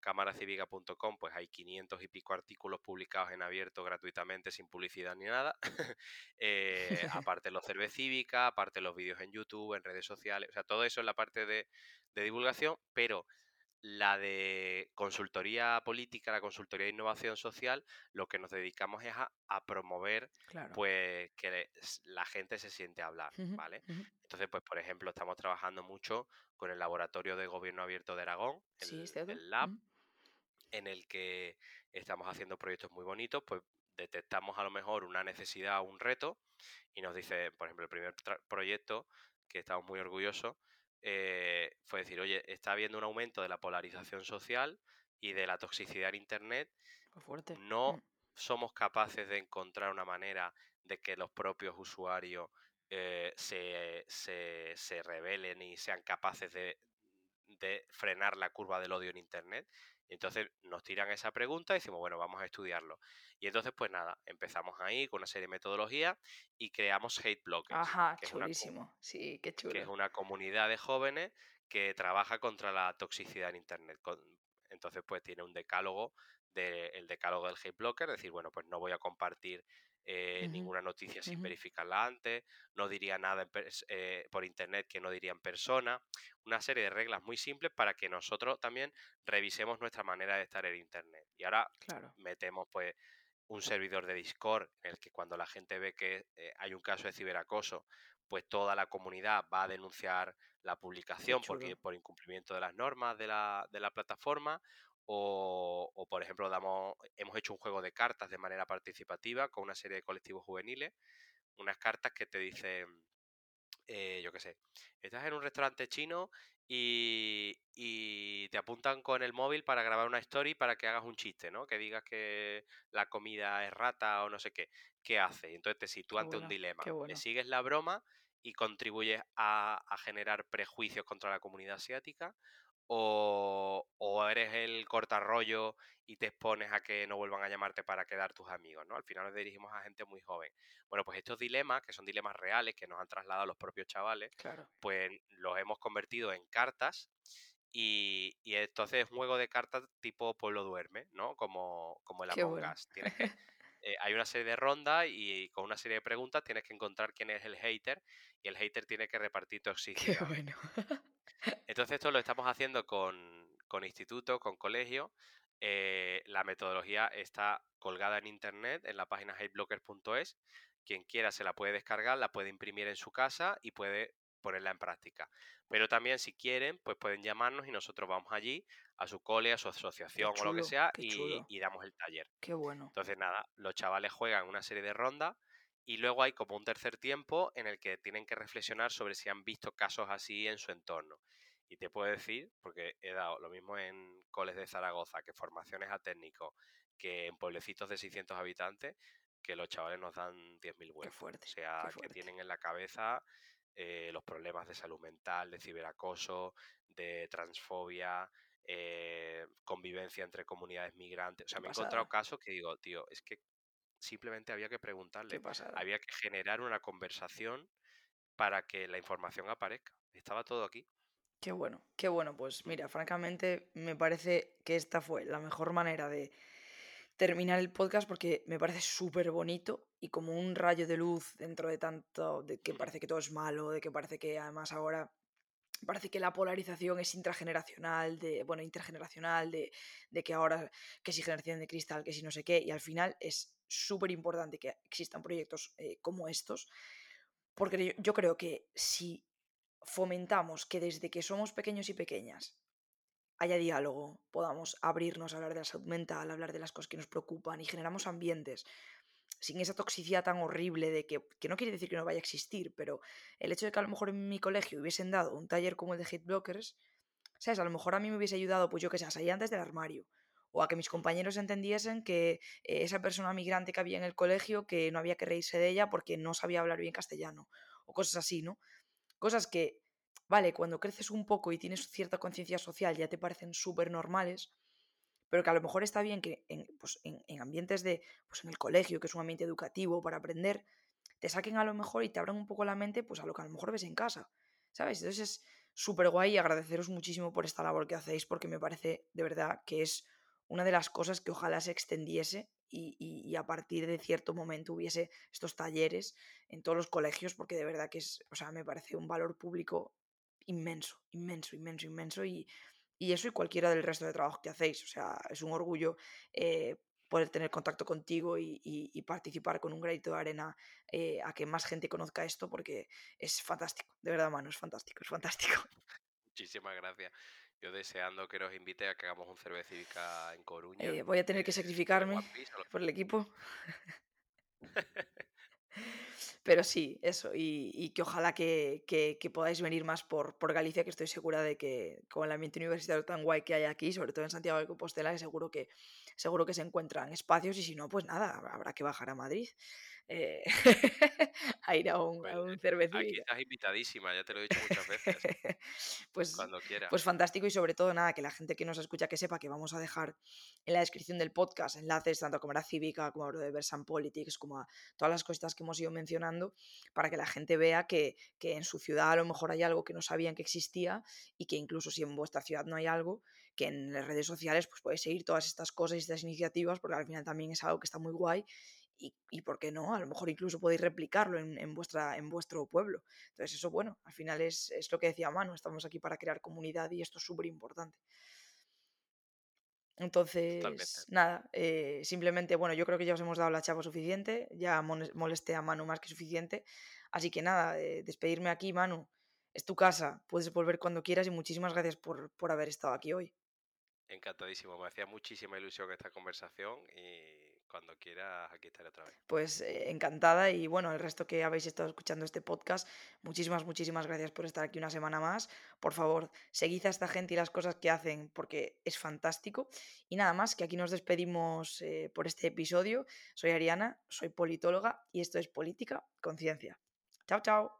cámaracívica.com pues hay 500 y pico artículos publicados en abierto gratuitamente sin publicidad ni nada. Eh, aparte los cerve cívica, aparte los vídeos en YouTube, en redes sociales, o sea, todo eso es la parte de, de divulgación, pero la de consultoría política, la consultoría de innovación social, lo que nos dedicamos es a, a promover Claro. pues que la gente se siente a hablar, ¿vale? Entonces, pues por ejemplo, estamos trabajando mucho con el Laboratorio de Gobierno Abierto de Aragón, el, LAB, en el que estamos haciendo proyectos muy bonitos, pues detectamos a lo mejor una necesidad o un reto y nos dice, por ejemplo, el primer proyecto, que estamos muy orgullosos, eh, fue decir, oye, está habiendo un aumento de la polarización social y de la toxicidad en Internet, fuerte. no Mm. somos capaces de encontrar una manera de que los propios usuarios eh, se, se, se rebelen y sean capaces de, de frenar la curva del odio en Internet. Y entonces nos tiran esa pregunta y decimos, bueno, vamos a estudiarlo. Y entonces, pues nada, empezamos ahí con una serie de metodologías y creamos Hate Blockers, Ajá, que es una, chulísimo. Sí, qué que es chulo. una comunidad de jóvenes que trabaja contra la toxicidad en Internet. Entonces, pues tiene un decálogo, de, el decálogo del hate blocker, es decir, bueno, pues no voy a compartir eh, ninguna noticia sin verificarla antes, no diría nada eh, por internet que no diría en persona, una serie de reglas muy simples para que nosotros también revisemos nuestra manera de estar en internet. Y ahora metemos pues un servidor de Discord en el que cuando la gente ve que eh, hay un caso de ciberacoso, pues toda la comunidad va a denunciar la publicación porque, por incumplimiento de las normas de la, de la plataforma o, por ejemplo, damos, hemos hecho un juego de cartas de manera participativa con una serie de colectivos juveniles, unas cartas que te dicen, eh, yo qué sé, estás en un restaurante chino y, te apuntan con el móvil para grabar una story para que hagas un chiste, ¿no? Que digas que la comida es rata o no sé qué. ¿Qué hace? Entonces te sitúa ante un dilema. ¿Le sigues la broma y contribuyes a, a generar prejuicios contra la comunidad asiática? O, eres el cortarrollo y te expones a que no vuelvan a llamarte para quedar tus amigos, ¿no? Al final nos dirigimos a gente muy joven. Bueno, pues estos dilemas, que son dilemas reales, que nos han trasladado los propios chavales, pues los hemos convertido en cartas y, entonces es un juego de cartas tipo Pueblo Duerme, ¿no? Como, como el Among Us. Eh, hay una serie de rondas y con una serie de preguntas tienes que encontrar quién es el hater y el hater tiene que repartir toxicidad. Qué bueno. Entonces esto lo estamos haciendo con, con institutos, con colegios. Eh, la metodología está colgada en internet en la página hateblockers.es. Quien quiera se la puede descargar, la puede imprimir en su casa y puede ponerla en práctica. Pero también si quieren, pues pueden llamarnos y nosotros vamos allí a su cole, a su asociación o lo que sea y, y, damos el taller. Qué bueno. Entonces nada, los chavales juegan una serie de rondas y luego hay como un tercer tiempo en el que tienen que reflexionar sobre si han visto casos así en su entorno. Y te puedo decir, porque he dado lo mismo en coles de Zaragoza, que formaciones a técnicos, que en pueblecitos de 600 habitantes, que los chavales nos dan 10.000 vueltas. Fuerte, o sea, que tienen en la cabeza eh, los problemas de salud mental, de ciberacoso, de transfobia, eh, convivencia entre comunidades migrantes. O sea, me he encontrado casos que digo, tío, es que simplemente había que preguntarle, había que generar una conversación para que la información aparezca. Estaba todo aquí. Qué bueno, qué bueno. Pues mira, francamente me parece que esta fue la mejor manera de terminar el podcast porque me parece súper bonito y como un rayo de luz dentro de tanto, de que parece que todo es malo, de que parece que además ahora parece que la polarización es intrageneracional, de, bueno, intergeneracional, de, de que ahora que si generación de cristal, que si no sé qué, y al final es súper importante que existan proyectos eh, como estos, porque yo creo que si fomentamos que desde que somos pequeños y pequeñas haya diálogo, podamos abrirnos a hablar de la salud mental, hablar de las cosas que nos preocupan y generamos ambientes sin esa toxicidad tan horrible de que, que no quiere decir que no vaya a existir, pero el hecho de que a lo mejor en mi colegio hubiesen dado un taller como el de hate blockers, ¿sabes? A lo mejor a mí me hubiese ayudado, pues yo que sé, a salir antes del armario, o a que mis compañeros entendiesen que eh, esa persona migrante que había en el colegio, que no había que reírse de ella porque no sabía hablar bien castellano, o cosas así, ¿no? Cosas que, vale, cuando creces un poco y tienes cierta conciencia social ya te parecen súper normales, pero que a lo mejor está bien que en, pues, en, ambientes de, pues en el colegio, que es un ambiente educativo para aprender, te saquen a lo mejor y te abran un poco la mente pues a lo que a lo mejor ves en casa, ¿sabes? Entonces es súper guay y agradeceros muchísimo por esta labor que hacéis porque me parece de verdad que es una de las cosas que ojalá se extendiese y, a partir de cierto momento hubiese estos talleres en todos los colegios, porque de verdad que es, o sea, me parece un valor público inmenso, inmenso, inmenso, inmenso, y, eso y cualquiera del resto de trabajo que hacéis. O sea, es un orgullo eh, poder tener contacto contigo y, participar con un granito de arena eh, a que más gente conozca esto, porque es fantástico, de verdad, mano, es fantástico, es fantástico. Muchísimas gracias. Yo deseando que nos invite a que hagamos un cervecífica en Coruña. Eh, voy a tener que sacrificarme por el equipo. Pero sí, eso, y, que ojalá que, podáis venir más por, por, Galicia, que estoy segura de que con el ambiente universitario tan guay que hay aquí, sobre todo en Santiago de Compostela, seguro que, seguro que se encuentran espacios y si no, pues nada, habrá que bajar a Madrid. Eh, a ir a un, a un. Aquí estás invitadísima, ya te lo he dicho muchas veces. pues, cuando quieras. Pues fantástico y sobre todo nada, que la gente que nos escucha que sepa que vamos a dejar en la descripción del podcast enlaces tanto a la cívica, como a Versan Politics, como a todas las cosas que hemos ido mencionando, para que la gente vea que, que en su ciudad a lo mejor hay algo que no sabían que existía y que incluso si en vuestra ciudad no hay algo, que en las redes sociales pues podéis seguir todas estas cosas y estas iniciativas, porque al final también es algo que está muy guay y, ¿por qué no? A lo mejor incluso podéis replicarlo en, vuestra, en vuestro pueblo. Entonces eso, bueno, al final es, es lo que decía Manu, estamos aquí para crear comunidad y esto es súper importante. Entonces, nada, eh, simplemente, bueno, yo creo que ya os hemos dado la chapa suficiente, ya molesté a Manu más que suficiente. Así que nada, eh, despedirme aquí, Manu. Es tu casa, puedes volver cuando quieras y muchísimas gracias por, por haber estado aquí hoy. Encantadísimo, me hacía muchísima ilusión esta conversación y cuando quieras, aquí estaré otra vez. Pues eh, encantada y bueno, el resto que habéis estado escuchando este podcast, muchísimas, muchísimas gracias por estar aquí una semana más. Por favor, seguid a esta gente y las cosas que hacen porque es fantástico. Y nada más, que aquí nos despedimos eh, por este episodio. Soy Ariana, soy politóloga y esto es Política Conciencia. Chao, chao.